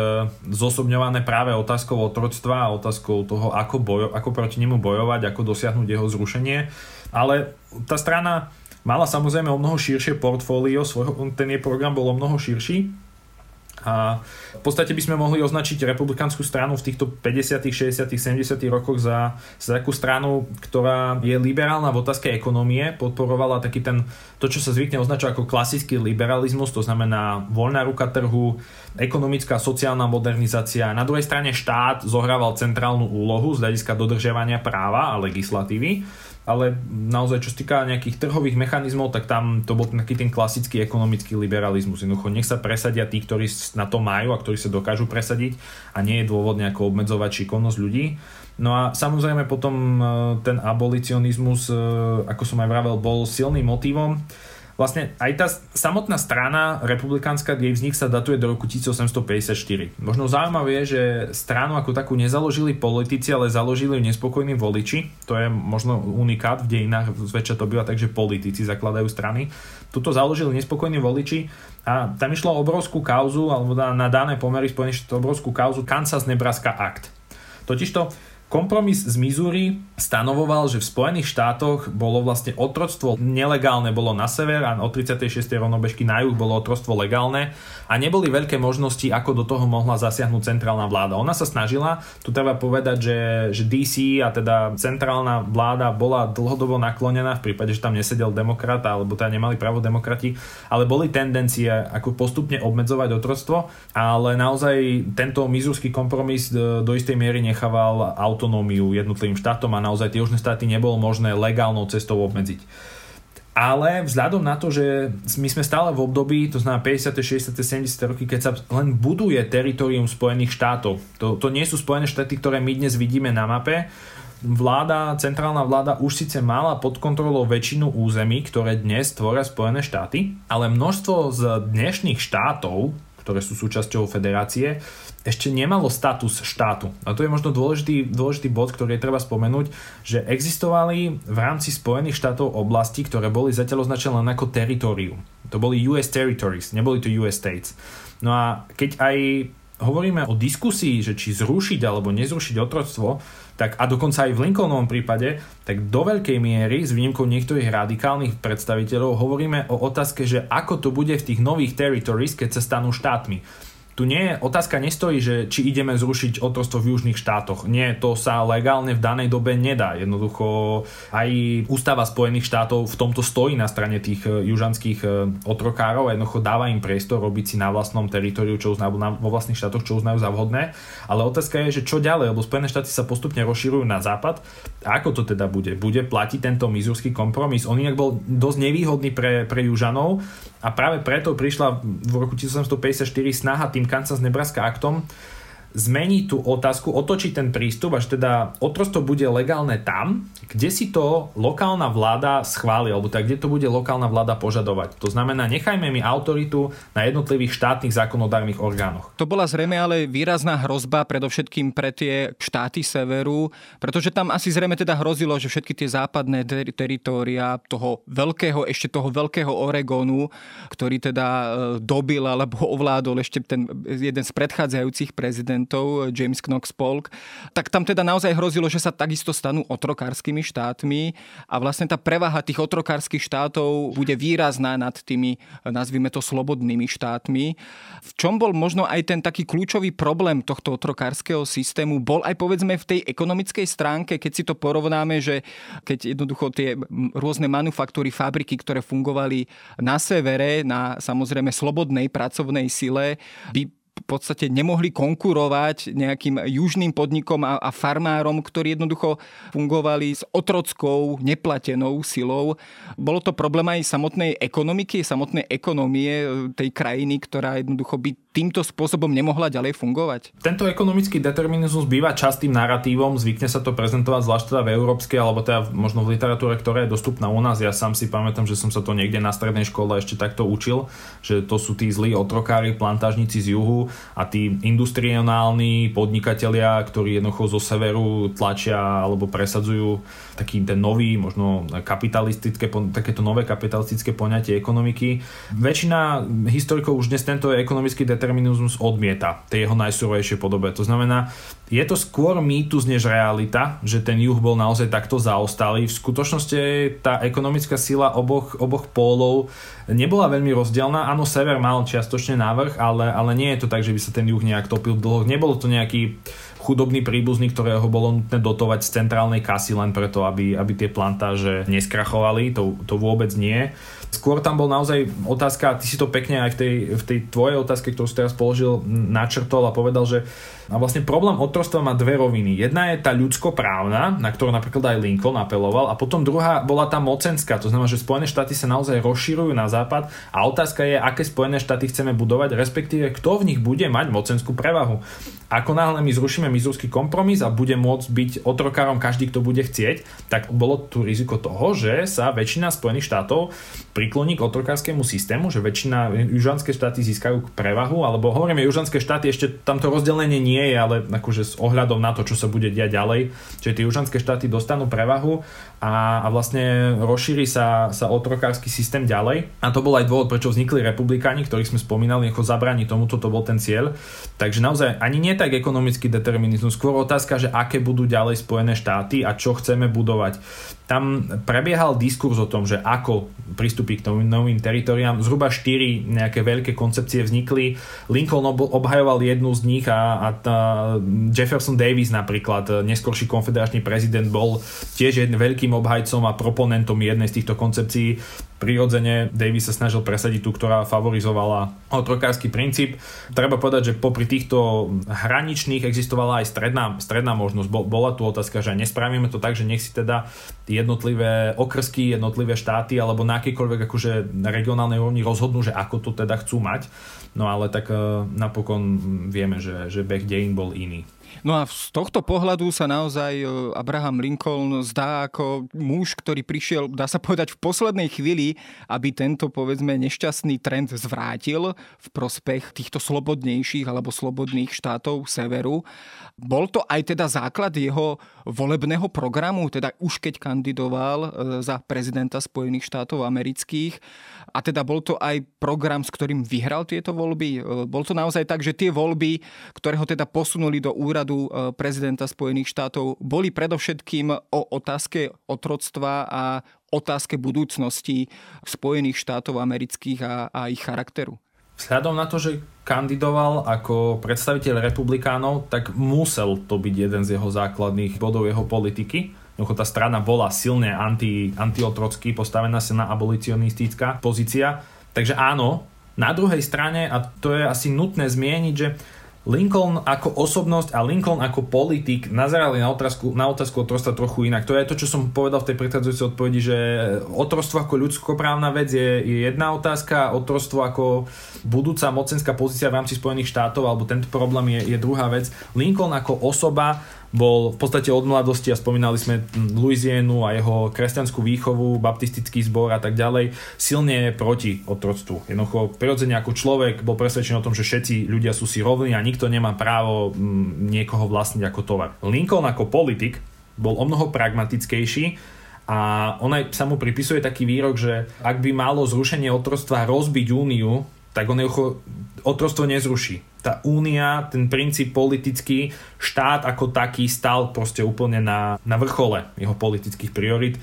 zosobňované práve otázkou otroctva a otázkou toho, ako, bojo, ako proti nemu bojovať, ako dosiahnuť jeho zrušenie. Ale tá strana Mala samozrejme o mnoho širšie portfólio, svojho, ten jej program bol o mnoho širší. A v podstate by sme mohli označiť republikánsku stranu v týchto 50., 60., 70. rokoch za, za takú stranu, ktorá je liberálna v otázke ekonomie, podporovala taký ten, to, čo sa zvykne označovať ako klasický liberalizmus, to znamená voľná ruka trhu, ekonomická sociálna modernizácia. Na druhej strane štát zohrával centrálnu úlohu z hľadiska dodržiavania práva a legislatívy ale naozaj čo sa týka nejakých trhových mechanizmov, tak tam to bol taký ten klasický ekonomický liberalizmus. Jednoducho nech sa presadia tí, ktorí na to majú a ktorí sa dokážu presadiť a nie je dôvod nejako obmedzovať šikovnosť ľudí. No a samozrejme potom e, ten abolicionizmus, e, ako som aj vravel, bol silným motivom vlastne aj tá samotná strana republikánska, jej vznik sa datuje do roku 1854. Možno zaujímavé je, že stranu ako takú nezaložili politici, ale založili ju nespokojní voliči. To je možno unikát v dejinách, zväčša to býva tak, že politici zakladajú strany. Tuto založili nespokojní voliči a tam išlo obrovskú kauzu, alebo na dané pomery Spojených obrovskú kauzu Kansas-Nebraska Act. Totižto Kompromis z Missouri stanovoval, že v Spojených štátoch bolo vlastne otroctvo nelegálne bolo na sever a od 36. rovnobežky na juh bolo otroctvo legálne a neboli veľké možnosti, ako do toho mohla zasiahnuť centrálna vláda. Ona sa snažila, tu treba povedať, že, že DC a teda centrálna vláda bola dlhodobo naklonená v prípade, že tam nesedel demokrat alebo teda nemali právo demokrati, ale boli tendencie ako postupne obmedzovať otroctvo, ale naozaj tento mizurský kompromis do, do istej miery nechával auto autonómiu jednotlivým štátom a naozaj tie južné štáty nebolo možné legálnou cestou obmedziť. Ale vzhľadom na to, že my sme stále v období, to znamená 50., 60., 70. roky, keď sa len buduje teritorium Spojených štátov. To, to nie sú Spojené štáty, ktoré my dnes vidíme na mape. Vláda, centrálna vláda už síce mala pod kontrolou väčšinu území, ktoré dnes tvoria Spojené štáty, ale množstvo z dnešných štátov, ktoré sú súčasťou federácie, ešte nemalo status štátu. A to je možno dôležitý, dôležitý bod, ktorý je treba spomenúť, že existovali v rámci Spojených štátov oblasti, ktoré boli zatiaľ označené len ako teritorium. To boli US territories, neboli to US states. No a keď aj hovoríme o diskusii, že či zrušiť alebo nezrušiť otroctvo, tak a dokonca aj v Lincolnovom prípade, tak do veľkej miery, s výnimkou niektorých radikálnych predstaviteľov, hovoríme o otázke, že ako to bude v tých nových territories, keď sa stanú štátmi tu nie, otázka nestojí, že či ideme zrušiť otrostvo v južných štátoch. Nie, to sa legálne v danej dobe nedá. Jednoducho aj ústava Spojených štátov v tomto stojí na strane tých e, južanských e, otrokárov a jednoducho dáva im priestor robiť si na vlastnom teritoriu, čo uznajú, vo vlastných štátoch, čo uznajú za vhodné. Ale otázka je, že čo ďalej, lebo Spojené štáty sa postupne rozširujú na západ. A ako to teda bude? Bude platiť tento mizurský kompromis? On inak bol dosť nevýhodný pre, pre južanov a práve preto prišla v roku 1854 snaha tým Kansas Nebraska aktom zmení tú otázku, otočí ten prístup, až teda otrostvo bude legálne tam, kde si to lokálna vláda schváli, alebo tak, kde to bude lokálna vláda požadovať. To znamená, nechajme mi autoritu na jednotlivých štátnych zákonodárnych orgánoch. To bola zrejme ale výrazná hrozba, predovšetkým pre tie štáty severu, pretože tam asi zrejme teda hrozilo, že všetky tie západné ter- teritória toho veľkého, ešte toho veľkého Oregonu, ktorý teda e, dobil alebo ovládol ešte ten jeden z predchádzajúcich prezidentov, prezidentov James Knox Polk, tak tam teda naozaj hrozilo, že sa takisto stanú otrokárskymi štátmi a vlastne tá prevaha tých otrokárskych štátov bude výrazná nad tými, nazvime to, slobodnými štátmi. V čom bol možno aj ten taký kľúčový problém tohto otrokárskeho systému? Bol aj povedzme v tej ekonomickej stránke, keď si to porovnáme, že keď jednoducho tie rôzne manufaktúry, fabriky, ktoré fungovali na severe, na samozrejme slobodnej pracovnej sile, by v podstate nemohli konkurovať nejakým južným podnikom a, a farmárom, ktorí jednoducho fungovali s otrockou, neplatenou silou. Bolo to problém aj samotnej ekonomiky, samotnej ekonomie tej krajiny, ktorá jednoducho by týmto spôsobom nemohla ďalej fungovať? Tento ekonomický determinizmus býva častým narratívom, zvykne sa to prezentovať zvlášť teda v európskej, alebo teda možno v literatúre, ktorá je dostupná u nás. Ja sám si pamätám, že som sa to niekde na strednej škole ešte takto učil, že to sú tí zlí otrokári, plantážnici z juhu a tí industriálni podnikatelia, ktorí jednoducho zo severu tlačia alebo presadzujú taký ten nový, možno kapitalistické, takéto nové kapitalistické poňatie ekonomiky. Väčšina historikov už dnes tento ekonomický determinizmus odmieta, tej jeho najsurovejšej podobe. To znamená, je to skôr mýtus než realita, že ten juh bol naozaj takto zaostalý. V skutočnosti tá ekonomická sila oboch, oboch pólov nebola veľmi rozdielna. Áno, sever mal čiastočne návrh, ale, ale nie je to tak, že by sa ten juh nejak topil dlho. Nebolo to nejaký chudobný príbuzný, ktorého bolo nutné dotovať z centrálnej kasy len preto, aby, aby tie plantáže neskrachovali. To, to vôbec nie. Skôr tam bol naozaj otázka, ty si to pekne aj v tej, v tej tvojej otázke, ktorú si teraz položil, načrtol a povedal, že a vlastne problém otrostva má dve roviny. Jedna je tá ľudskoprávna, na ktorú napríklad aj Lincoln apeloval, a potom druhá bola tá mocenská, to znamená, že Spojené štáty sa naozaj rozširujú na západ a otázka je, aké Spojené štáty chceme budovať, respektíve kto v nich bude mať mocenskú prevahu. Ako náhle my zrušíme mizurský kompromis a bude môcť byť otrokárom každý, kto bude chcieť, tak bolo tu riziko toho, že sa väčšina Spojených štátov prikloní k otrokárskému systému, že väčšina južanské štáty získajú prevahu, alebo hovoríme južanské štáty, ešte tamto rozdelenie nie je, ale akože s ohľadom na to, čo sa bude diať ďalej, že tie južanské štáty dostanú prevahu a, a vlastne rozšíri sa, sa otrokársky systém ďalej. A to bol aj dôvod, prečo vznikli republikáni, ktorých sme spomínali, ako zabrani tomuto, to bol ten cieľ. Takže naozaj ani nie tak ekonomický determinizmus, skôr otázka, že aké budú ďalej Spojené štáty a čo chceme budovať. Tam prebiehal diskurs o tom, že ako pristúpiť k novým, novým teritoriám. Zhruba štyri nejaké veľké koncepcie vznikli. Lincoln obhajoval jednu z nich a, a tá Jefferson Davis napríklad, neskorší konfederačný prezident, bol tiež jedným veľkým obhajcom a proponentom jednej z týchto koncepcií prirodzene Davis sa snažil presadiť tú, ktorá favorizovala otrokársky princíp. Treba povedať, že popri týchto hraničných existovala aj stredná, stredná možnosť. Bola tu otázka, že nespravíme to tak, že nech si teda jednotlivé okrsky, jednotlivé štáty alebo na akýkoľvek akože regionálnej úrovni rozhodnú, že ako to teda chcú mať. No ale tak uh, napokon vieme, že, že beh dejín bol iný. No a z tohto pohľadu sa naozaj e, Abraham Lincoln zdá ako muž, ktorý prišiel, dá sa povedať, v poslednej chvíli, aby tento, povedzme, nešťastný trend zvrátil v prospech týchto slobodnejších alebo slobodných štátov severu. Bol to aj teda základ jeho volebného programu, teda už keď kandidoval e, za prezidenta Spojených štátov amerických. A teda bol to aj program, s ktorým vyhral tieto voľby. E, bol to naozaj tak, že tie voľby, ktoré ho teda posunuli do úradu, úradu e, prezidenta Spojených štátov boli predovšetkým o otázke otroctva a otázke budúcnosti Spojených štátov amerických a, a ich charakteru. Vzhľadom na to, že kandidoval ako predstaviteľ republikánov, tak musel to byť jeden z jeho základných bodov jeho politiky. Jednoducho tá strana bola silne anti, antiotrocky postavená sa na abolicionistická pozícia. Takže áno, na druhej strane, a to je asi nutné zmieniť, že Lincoln ako osobnosť a Lincoln ako politik nazerali na otázku, na otázku otrostva trochu inak. To je to, čo som povedal v tej predchádzajúcej odpovedi, že otrostvo ako ľudskoprávna vec je, je jedna otázka, otrostvo ako budúca mocenská pozícia v rámci Spojených štátov alebo tento problém je, je druhá vec. Lincoln ako osoba bol v podstate od mladosti a spomínali sme Louisianu a jeho kresťanskú výchovu, baptistický zbor a tak ďalej, silne proti otroctvu. Jednoducho, prirodzene ako človek bol presvedčený o tom, že všetci ľudia sú si rovní a nikto nemá právo niekoho vlastniť ako tovar. Lincoln ako politik bol o mnoho pragmatickejší a on aj sa mu pripisuje taký výrok, že ak by malo zrušenie otroctva rozbiť úniu, tak on otrostvo nezruší tá únia, ten princíp politický, štát ako taký stal proste úplne na, na vrchole jeho politických priorit.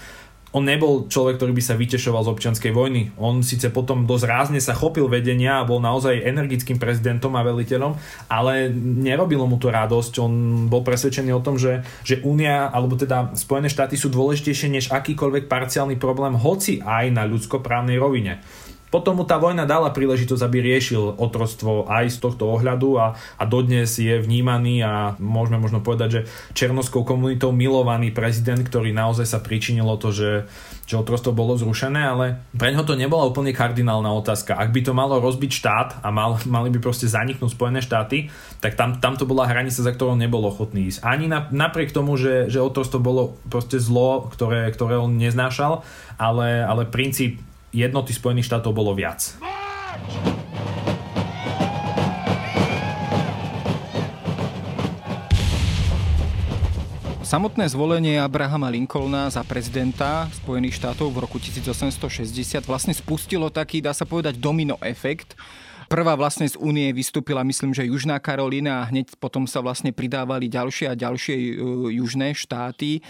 On nebol človek, ktorý by sa vytešoval z občianskej vojny. On síce potom dosť rázne sa chopil vedenia a bol naozaj energickým prezidentom a veliteľom, ale nerobilo mu to radosť. On bol presvedčený o tom, že, že Únia, alebo teda Spojené štáty sú dôležitejšie než akýkoľvek parciálny problém, hoci aj na ľudskoprávnej rovine. Potom mu tá vojna dala príležitosť, aby riešil otroctvo aj z tohto ohľadu a, a dodnes je vnímaný a môžeme možno povedať, že černovskou komunitou milovaný prezident, ktorý naozaj sa pričinilo to, že, že otroctvo bolo zrušené, ale pre neho to nebola úplne kardinálna otázka. Ak by to malo rozbiť štát a mal, mali by proste zaniknúť Spojené štáty, tak tam, tam to bola hranica, za ktorou nebol ochotný ísť. Ani na, napriek tomu, že, že otroctvo bolo proste zlo, ktoré, ktoré on neznášal, ale, ale princíp jednoty Spojených štátov bolo viac. Samotné zvolenie Abrahama Lincolna za prezidenta Spojených štátov v roku 1860 vlastne spustilo taký, dá sa povedať, domino efekt, Prvá vlastne z únie vystúpila, myslím, že Južná Karolína a hneď potom sa vlastne pridávali ďalšie a ďalšie e, južné štáty.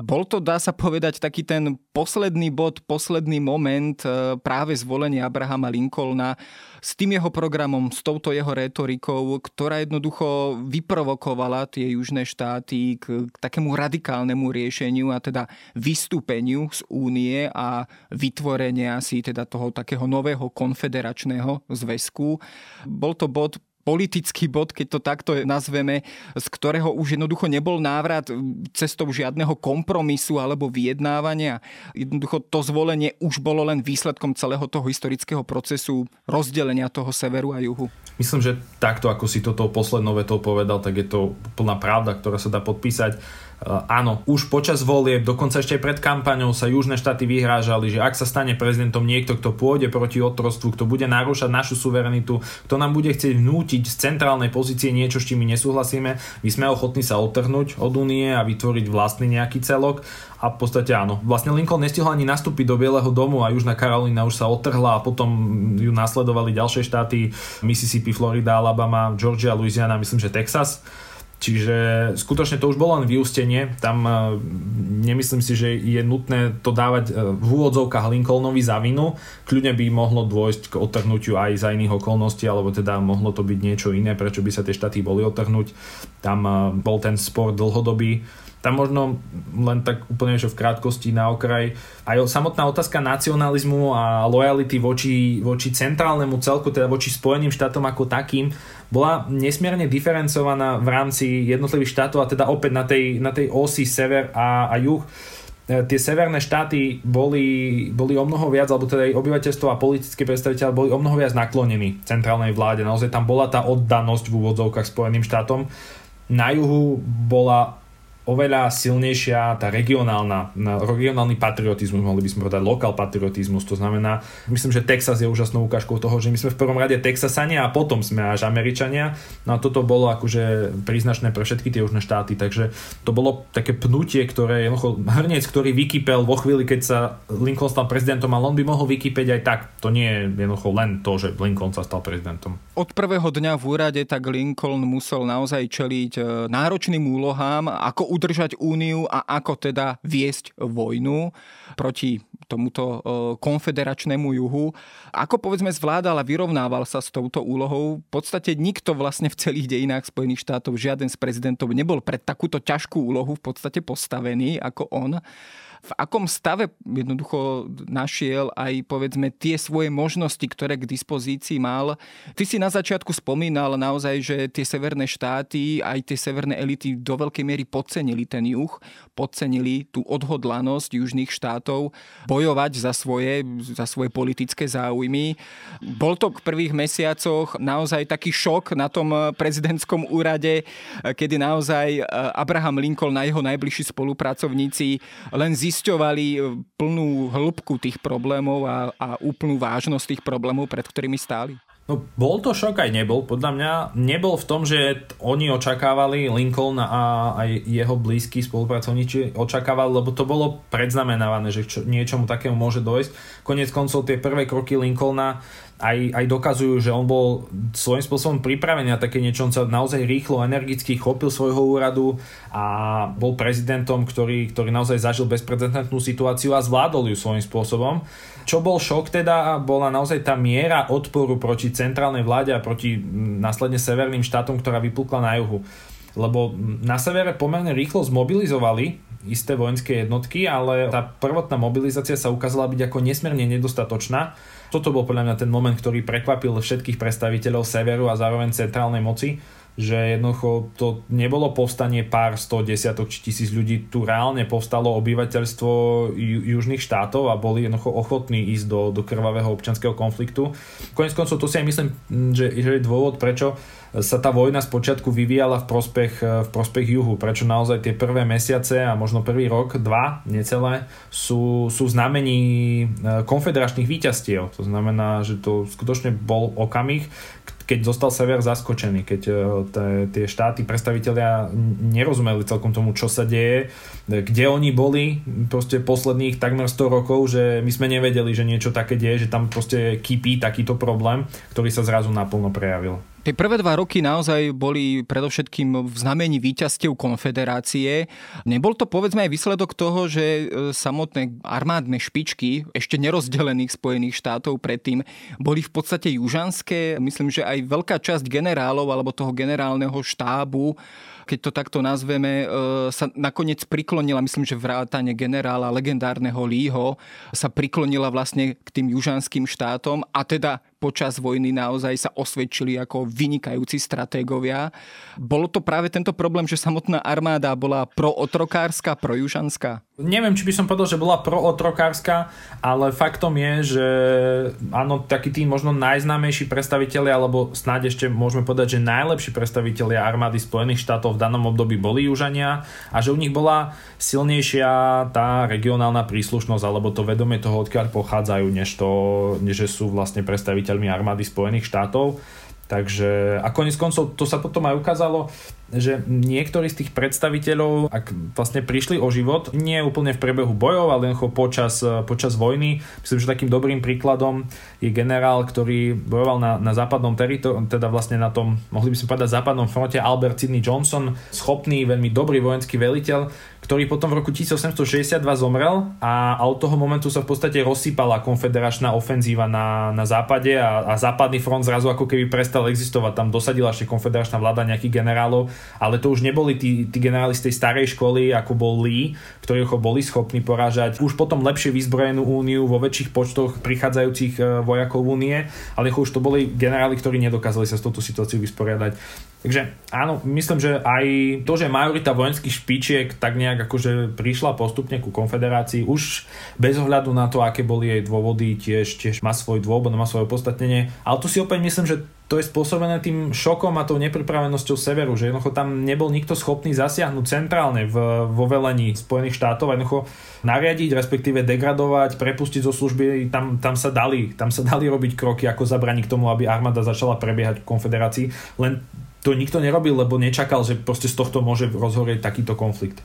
Bol to, dá sa povedať, taký ten posledný bod, posledný moment e, práve zvolenia Abrahama Lincolna s tým jeho programom, s touto jeho retorikou, ktorá jednoducho vyprovokovala tie južné štáty k, takému radikálnemu riešeniu a teda vystúpeniu z únie a vytvorenia si teda toho takého nového konfederačného zväzku. Bol to bod politický bod, keď to takto nazveme, z ktorého už jednoducho nebol návrat cestou žiadneho kompromisu alebo vyjednávania. Jednoducho to zvolenie už bolo len výsledkom celého toho historického procesu rozdelenia toho severu a juhu. Myslím, že takto, ako si toto poslednou vetou povedal, tak je to plná pravda, ktorá sa dá podpísať. Eh, áno, už počas volieb, dokonca ešte aj pred kampaňou sa južné štáty vyhrážali, že ak sa stane prezidentom niekto, kto pôjde proti otrostvu, kto bude narúšať našu suverenitu, kto nám bude chcieť vnútiť z centrálnej pozície niečo, s čím my nesúhlasíme, my sme ochotní sa otrhnúť od únie a vytvoriť vlastný nejaký celok. A v podstate áno. Vlastne Lincoln nestihol ani nastúpiť do Bieleho domu a Južná Karolína už sa otrhla a potom ju nasledovali ďalšie štáty Mississippi, Florida, Alabama, Georgia, Louisiana, myslím, že Texas. Čiže skutočne to už bolo len vyústenie. Tam e, nemyslím si, že je nutné to dávať e, v úvodzovkách Lincolnovi za vinu. Kľudne by mohlo dôjsť k otrhnutiu aj za iných okolností, alebo teda mohlo to byť niečo iné, prečo by sa tie štáty boli otrhnúť. Tam e, bol ten spor dlhodobý tam možno len tak úplne že v krátkosti na okraj. Aj samotná otázka nacionalizmu a lojality voči, voči centrálnemu celku, teda voči Spojeným štátom ako takým, bola nesmierne diferencovaná v rámci jednotlivých štátov a teda opäť na tej, na tej osi sever a, a juh e, tie severné štáty boli, boli o mnoho viac, alebo teda aj obyvateľstvo a politické predstaviteľ boli o mnoho viac naklonení centrálnej vláde. Naozaj tam bola tá oddanosť v úvodzovkách Spojeným štátom. Na juhu bola oveľa silnejšia tá regionálna, regionálny patriotizmus, mohli by sme povedať lokal patriotizmus, to znamená, myslím, že Texas je úžasnou ukážkou toho, že my sme v prvom rade Texasania a potom sme až Američania, no a toto bolo akože príznačné pre všetky tie južné štáty, takže to bolo také pnutie, ktoré jednoducho hrniec, ktorý vykypel vo chvíli, keď sa Lincoln stal prezidentom, ale on by mohol vykypeť aj tak. To nie je jednoducho len to, že Lincoln sa stal prezidentom. Od prvého dňa v úrade tak Lincoln musel naozaj čeliť e, náročným úlohám, ako udržať úniu a ako teda viesť vojnu proti tomuto konfederačnému juhu. Ako povedzme zvládal a vyrovnával sa s touto úlohou, v podstate nikto vlastne v celých dejinách Spojených štátov, žiaden z prezidentov nebol pred takúto ťažkú úlohu v podstate postavený ako on. V akom stave jednoducho našiel aj povedzme tie svoje možnosti, ktoré k dispozícii mal. Ty si na začiatku spomínal naozaj, že tie severné štáty, aj tie severné elity do veľkej miery podcenili ten juh, podcenili tú odhodlanosť južných štátov bojovať za svoje, za svoje politické záujmy. Bol to k prvých mesiacoch naozaj taký šok na tom prezidentskom úrade, kedy naozaj Abraham Lincoln a jeho najbližší spolupracovníci len zisťovali plnú hĺbku tých problémov a, a úplnú vážnosť tých problémov, pred ktorými stáli? No, bol to šok aj nebol, podľa mňa. Nebol v tom, že oni očakávali, Lincoln a aj jeho blízki spolupracovníci očakávali, lebo to bolo predznamenávané, že čo, niečomu takému môže dojsť. Konec koncov tie prvé kroky Lincolna aj, aj dokazujú, že on bol svojím spôsobom pripravený na také niečo, on sa naozaj rýchlo, energicky chopil svojho úradu a bol prezidentom, ktorý, ktorý naozaj zažil bezprecedentnú situáciu a zvládol ju svojím spôsobom. Čo bol šok teda, bola naozaj tá miera odporu proti centrálnej vláde a proti následne severným štátom, ktorá vypukla na juhu. Lebo na severe pomerne rýchlo zmobilizovali isté vojenské jednotky, ale tá prvotná mobilizácia sa ukázala byť ako nesmierne nedostatočná toto bol podľa mňa ten moment, ktorý prekvapil všetkých predstaviteľov severu a zároveň centrálnej moci, že jednoducho to nebolo povstanie pár sto desiatok či tisíc ľudí, tu reálne povstalo obyvateľstvo ju, južných štátov a boli jednoducho ochotní ísť do, do krvavého občanského konfliktu. Konec koncov to si aj myslím, že, že je dôvod, prečo sa tá vojna z počiatku vyvíjala v prospech, v prospech juhu, prečo naozaj tie prvé mesiace a možno prvý rok, dva, necelé, sú, sú znamení e, konfederačných výťastiev. To znamená, že to skutočne bol okamih, keď zostal sever zaskočený, keď e, tie štáty, predstavitelia nerozumeli celkom tomu, čo sa deje, kde oni boli proste posledných takmer 100 rokov, že my sme nevedeli, že niečo také deje, že tam proste kypí takýto problém, ktorý sa zrazu naplno prejavil. Tie prvé dva roky naozaj boli predovšetkým v znamení výťastiev konfederácie. Nebol to povedzme aj výsledok toho, že e, samotné armádne špičky ešte nerozdelených Spojených štátov predtým boli v podstate južanské. Myslím, že aj veľká časť generálov alebo toho generálneho štábu keď to takto nazveme, e, sa nakoniec priklonila, myslím, že vrátane generála legendárneho Lího sa priklonila vlastne k tým južanským štátom a teda počas vojny naozaj sa osvedčili ako vynikajúci stratégovia. Bolo to práve tento problém, že samotná armáda bola prootrokárska, projužanská? Neviem, či by som povedal, že bola prootrokárska, ale faktom je, že áno, takí tí možno najznámejší predstavitelia, alebo snáď ešte môžeme povedať, že najlepší predstavitelia armády Spojených štátov v danom období boli južania a že u nich bola silnejšia tá regionálna príslušnosť alebo to vedomie toho, odkiaľ pochádzajú, než to, že sú vlastne predstaviteľmi armády Spojených štátov. Takže a konec koncov to sa potom aj ukázalo, že niektorí z tých predstaviteľov, ak vlastne prišli o život, nie úplne v priebehu bojov, ale počas, počas vojny, myslím, že takým dobrým príkladom je generál, ktorý bojoval na, na západnom teritoriu, teda vlastne na tom, mohli by sme povedať, západnom fronte Albert Sidney Johnson, schopný, veľmi dobrý vojenský veliteľ, ktorý potom v roku 1862 zomrel a, a od toho momentu sa v podstate rozsypala konfederačná ofenzíva na, na západe a, a západný front zrazu ako keby prestal existovať. Tam dosadila ešte konfederačná vláda nejakých generálov, ale to už neboli tí, tí generáli z tej starej školy, ako bol Lee, ktorí boli schopní porážať. Už potom lepšie vyzbrojenú úniu vo väčších počtoch prichádzajúcich e, vojakov únie, ale už to boli generáli, ktorí nedokázali sa s touto situáciou vysporiadať. Takže áno, myslím, že aj to, že majorita vojenských špičiek tak nejak akože prišla postupne ku konfederácii, už bez ohľadu na to, aké boli jej dôvody, tiež, tiež má svoj dôvod, má svoje opodstatnenie. Ale tu si opäť myslím, že to je spôsobené tým šokom a tou nepripravenosťou severu, že jednoducho tam nebol nikto schopný zasiahnuť centrálne v, vo velení Spojených štátov a jednoducho nariadiť, respektíve degradovať, prepustiť zo služby, tam, tam, sa dali, tam sa dali robiť kroky, ako zabraniť k tomu, aby armáda začala prebiehať v konfederácii, len to nikto nerobil, lebo nečakal, že proste z tohto môže rozhorieť takýto konflikt.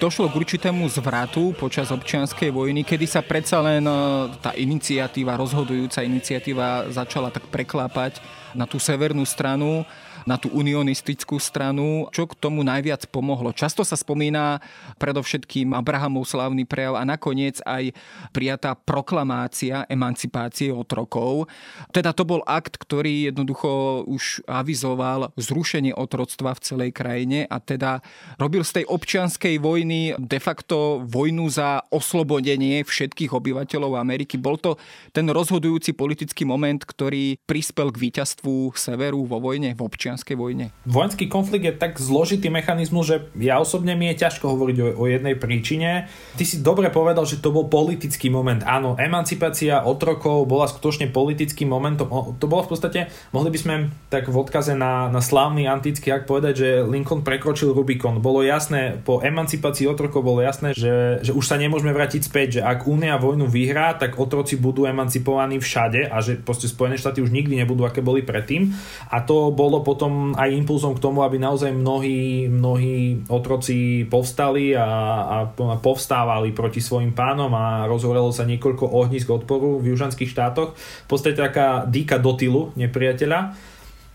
Došlo k určitému zvratu počas občianskej vojny, kedy sa predsa len e, tá iniciatíva, rozhodujúca iniciatíva začala tak preklápať na tú severnú stranu na tú unionistickú stranu. Čo k tomu najviac pomohlo? Často sa spomína predovšetkým Abrahamov slavný prejav a nakoniec aj prijatá proklamácia emancipácie otrokov. Teda to bol akt, ktorý jednoducho už avizoval zrušenie otroctva v celej krajine a teda robil z tej občianskej vojny de facto vojnu za oslobodenie všetkých obyvateľov Ameriky. Bol to ten rozhodujúci politický moment, ktorý prispel k víťazstvu severu vo vojne v občianskej občianskej vojne? Vojenský konflikt je tak zložitý mechanizmus, že ja osobne mi je ťažko hovoriť o, o jednej príčine. Ty si dobre povedal, že to bol politický moment. Áno, emancipácia otrokov bola skutočne politickým momentom. To bolo v podstate, mohli by sme tak v odkaze na, na slávny antický ak povedať, že Lincoln prekročil Rubikon. Bolo jasné, po emancipácii otrokov bolo jasné, že, že už sa nemôžeme vrátiť späť, že ak Únia vojnu vyhrá, tak otroci budú emancipovaní všade a že proste Spojené štáty už nikdy nebudú, aké boli predtým. A to bolo potom potom aj impulzom k tomu, aby naozaj mnohí, mnohí otroci povstali a, a povstávali proti svojim pánom a rozhorelo sa niekoľko ohnisk odporu v južanských štátoch. V podstate taká dýka do tylu nepriateľa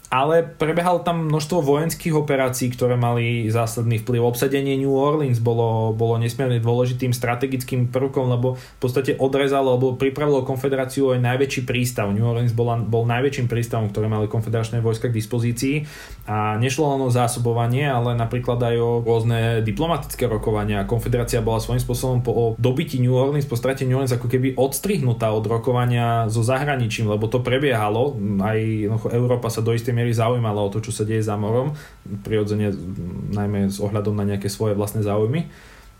ale prebehalo tam množstvo vojenských operácií, ktoré mali zásadný vplyv. Obsadenie New Orleans bolo, bolo nesmierne dôležitým strategickým prvkom, lebo v podstate odrezalo alebo pripravilo konfederáciu aj najväčší prístav. New Orleans bola, bol najväčším prístavom, ktoré mali konfederačné vojska k dispozícii a nešlo len o zásobovanie, ale napríklad aj o rôzne diplomatické rokovania. Konfederácia bola svojím spôsobom po dobití New Orleans, po strate New Orleans ako keby odstrihnutá od rokovania so zahraničím, lebo to prebiehalo. Aj Európa sa do istej zaujímala o to, čo sa deje za morom, prirodzene najmä s ohľadom na nejaké svoje vlastné záujmy.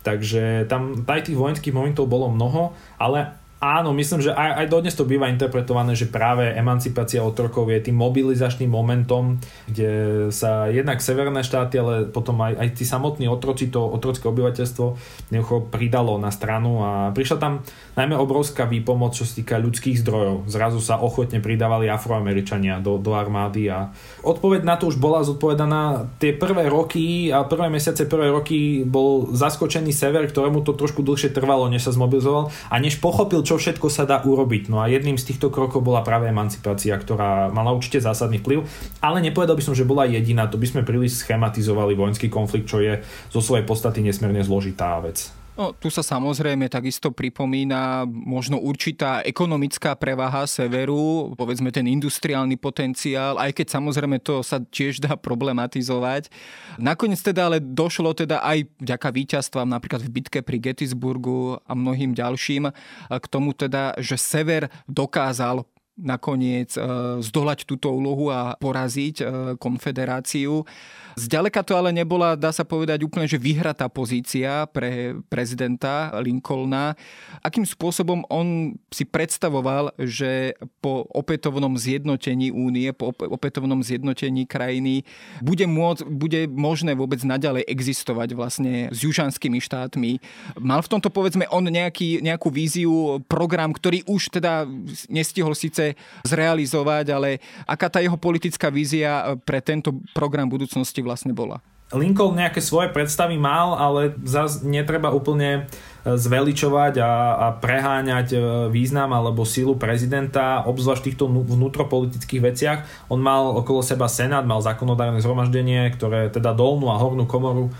Takže tam aj tých vojenských momentov bolo mnoho, ale Áno, myslím, že aj, aj dodnes to býva interpretované, že práve emancipácia otrokov je tým mobilizačným momentom, kde sa jednak severné štáty, ale potom aj, aj tí samotní otroci, to otrocké obyvateľstvo necho pridalo na stranu a prišla tam najmä obrovská výpomoc, čo sa týka ľudských zdrojov. Zrazu sa ochotne pridávali afroameričania do, do armády a odpoveď na to už bola zodpovedaná. Tie prvé roky a prvé mesiace, prvé roky bol zaskočený sever, ktorému to trošku dlhšie trvalo, než sa zmobilizoval a než pochopil, čo všetko sa dá urobiť. No a jedným z týchto krokov bola práve emancipácia, ktorá mala určite zásadný vplyv, ale nepovedal by som, že bola jediná, to by sme príliš schematizovali vojenský konflikt, čo je zo svojej podstaty nesmierne zložitá vec. No, tu sa samozrejme takisto pripomína možno určitá ekonomická prevaha severu, povedzme ten industriálny potenciál, aj keď samozrejme to sa tiež dá problematizovať. Nakoniec teda ale došlo teda aj vďaka víťazstvám napríklad v bitke pri Gettysburgu a mnohým ďalším k tomu teda, že sever dokázal nakoniec zdolať túto úlohu a poraziť konfederáciu. Zďaleka to ale nebola, dá sa povedať, úplne, že vyhratá pozícia pre prezidenta Lincolna. Akým spôsobom on si predstavoval, že po opätovnom zjednotení únie, po opätovnom zjednotení krajiny bude, môcť, bude možné vôbec naďalej existovať vlastne s južanskými štátmi. Mal v tomto povedzme on nejaký, nejakú víziu, program, ktorý už teda nestihol síce zrealizovať, ale aká tá jeho politická vízia pre tento program budúcnosti vlastne bola. Lincoln nejaké svoje predstavy mal, ale zase netreba úplne e, zveličovať a, a preháňať e, význam alebo sílu prezidenta, obzvlášť v týchto vnútropolitických veciach. On mal okolo seba senát, mal zákonodárne zhromaždenie, ktoré teda dolnú a hornú komoru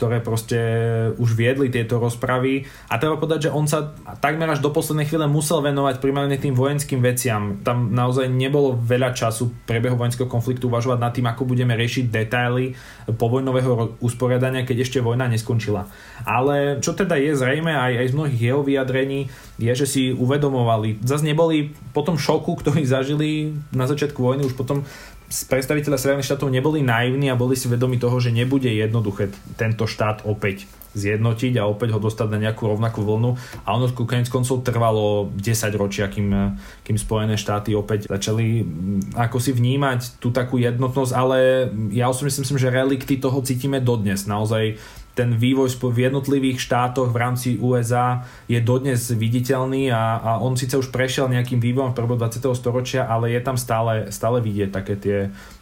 ktoré proste už viedli tieto rozpravy. A treba povedať, že on sa takmer až do poslednej chvíle musel venovať primárne tým vojenským veciam. Tam naozaj nebolo veľa času prebehu vojenského konfliktu uvažovať nad tým, ako budeme riešiť detaily povojnového usporiadania, keď ešte vojna neskončila. Ale čo teda je zrejme aj, aj z mnohých jeho vyjadrení, je, že si uvedomovali, zase neboli po tom šoku, ktorý zažili na začiatku vojny, už potom predstaviteľe Severných štátov neboli naivní a boli si vedomi toho, že nebude jednoduché tento štát opäť zjednotiť a opäť ho dostať na nejakú rovnakú vlnu. A ono konec koncov trvalo 10 ročia, kým, kým Spojené štáty opäť začali mm, ako si vnímať tú takú jednotnosť, ale ja osobne myslím, že relikty toho cítime dodnes. Naozaj ten vývoj v jednotlivých štátoch v rámci USA je dodnes viditeľný a, a on síce už prešiel nejakým vývojom v prvom 20. storočia, ale je tam stále, stále vidieť také tie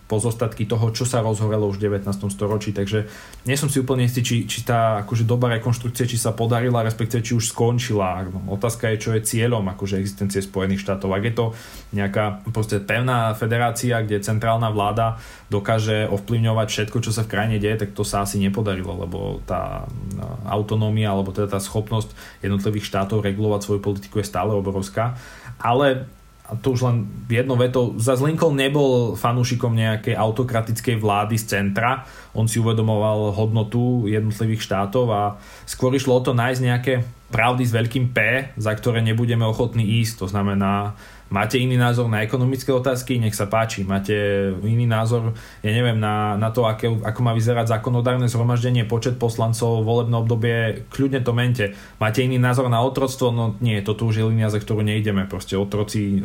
pozostatky toho, čo sa rozhorelo už v 19. storočí, takže nie som si úplne istý, či, či tá akože doba rekonštrukcie, či sa podarila, respektíve či už skončila. Otázka je, čo je cieľom akože existencie Spojených štátov. Ak je to nejaká proste pevná federácia, kde centrálna vláda dokáže ovplyvňovať všetko, čo sa v krajine deje, tak to sa asi nepodarilo, lebo tá no, autonómia alebo teda tá schopnosť jednotlivých štátov regulovať svoju politiku je stále obrovská. Ale a to už len jedno veto, za Lincoln nebol fanúšikom nejakej autokratickej vlády z centra, on si uvedomoval hodnotu jednotlivých štátov a skôr išlo o to nájsť nejaké pravdy s veľkým P, za ktoré nebudeme ochotní ísť. To znamená Máte iný názor na ekonomické otázky? Nech sa páči. Máte iný názor, ja neviem, na, na to, aké, ako má vyzerať zákonodárne zhromaždenie, počet poslancov, volebné obdobie, kľudne to mente. Máte iný názor na otroctvo? No nie, toto už je línia, za ktorú nejdeme. Proste otroci,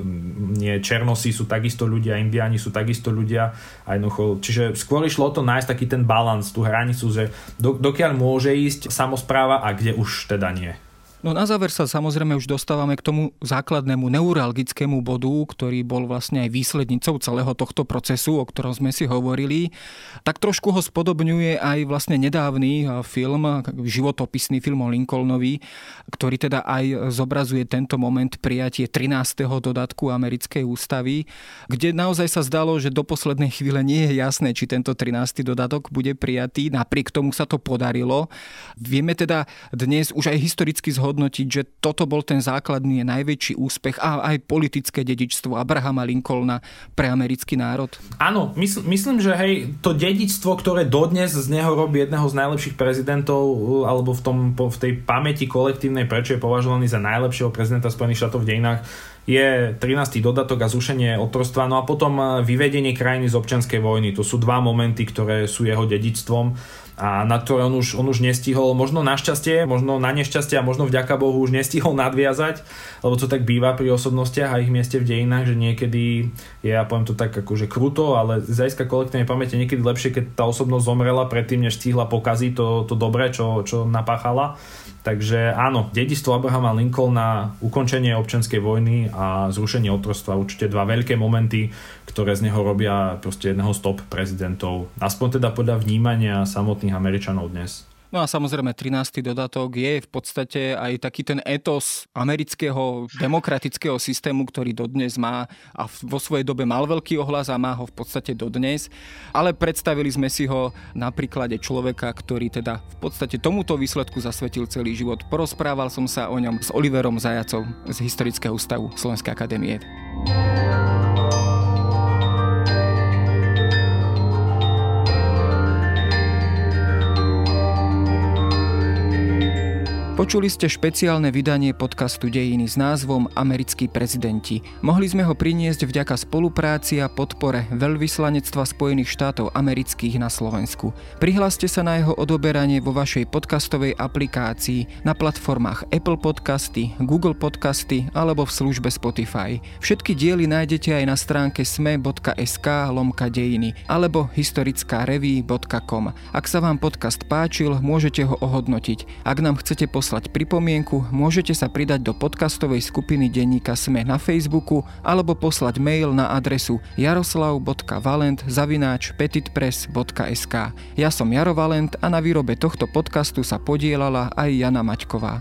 nie, černosy sú takisto ľudia, indiáni sú takisto ľudia. A jednoducho, čiže skôr išlo o to nájsť taký ten balans, tú hranicu, že do, dokiaľ môže ísť samozpráva a kde už teda nie. No na záver sa samozrejme už dostávame k tomu základnému neuralgickému bodu, ktorý bol vlastne aj výslednicou celého tohto procesu, o ktorom sme si hovorili. Tak trošku ho spodobňuje aj vlastne nedávny film, životopisný film o Lincolnovi, ktorý teda aj zobrazuje tento moment prijatie 13. dodatku americkej ústavy, kde naozaj sa zdalo, že do poslednej chvíle nie je jasné, či tento 13. dodatok bude prijatý. Napriek tomu sa to podarilo. Vieme teda dnes už aj historicky zhodnúť vyhodnotiť, že toto bol ten základný najväčší úspech a aj politické dedičstvo Abrahama Lincolna pre americký národ? Áno, mysl, myslím, že hej, to dedičstvo, ktoré dodnes z neho robí jedného z najlepších prezidentov alebo v, tom, v tej pamäti kolektívnej, prečo je považovaný za najlepšieho prezidenta Spojených štátov v dejinách, je 13. dodatok a zrušenie otrostva, no a potom eh, vyvedenie krajiny z občianskej vojny. To sú dva momenty, ktoré sú jeho dedičstvom a na ktoré on už, on už nestihol, možno našťastie, možno na nešťastie a možno vďaka Bohu už nestihol nadviazať, lebo to tak býva pri osobnostiach a ich mieste v dejinách, že niekedy je, ja poviem to tak akože kruto, ale z hľadiska kolektívnej pamäte niekedy lepšie, keď tá osobnosť zomrela predtým, než stihla pokaziť to, to dobré, čo, čo napáchala. Takže áno, dedistvo Abrahama Lincolna, ukončenie občianskej vojny a zrušenie otrostva, určite dva veľké momenty, ktoré z neho robia proste jedného stop prezidentov. Aspoň teda podľa vnímania samotných Američanov dnes. No a samozrejme 13. dodatok je v podstate aj taký ten etos amerického demokratického systému, ktorý dodnes má a vo svojej dobe mal veľký ohlas a má ho v podstate dodnes. Ale predstavili sme si ho na príklade človeka, ktorý teda v podstate tomuto výsledku zasvetil celý život. Porozprával som sa o ňom s Oliverom Zajacom z Historického ústavu Slovenskej akadémie. Počuli ste špeciálne vydanie podcastu Dejiny s názvom Americkí prezidenti. Mohli sme ho priniesť vďaka spolupráci a podpore Veľvyslanectva Spojených štátov amerických na Slovensku. Prihláste sa na jeho odoberanie vo vašej podcastovej aplikácii na platformách Apple Podcasty, Google Podcasty alebo v službe Spotify. Všetky diely nájdete aj na stránke sme.sk lomka dejiny alebo historickareví.com. Ak sa vám podcast páčil, môžete ho ohodnotiť. Ak nám chcete poslať poslať pripomienku, môžete sa pridať do podcastovej skupiny denníka Sme na Facebooku alebo poslať mail na adresu jaroslav.valent zavináč petitpress.sk. Ja som Jaro Valent a na výrobe tohto podcastu sa podielala aj Jana Maťková.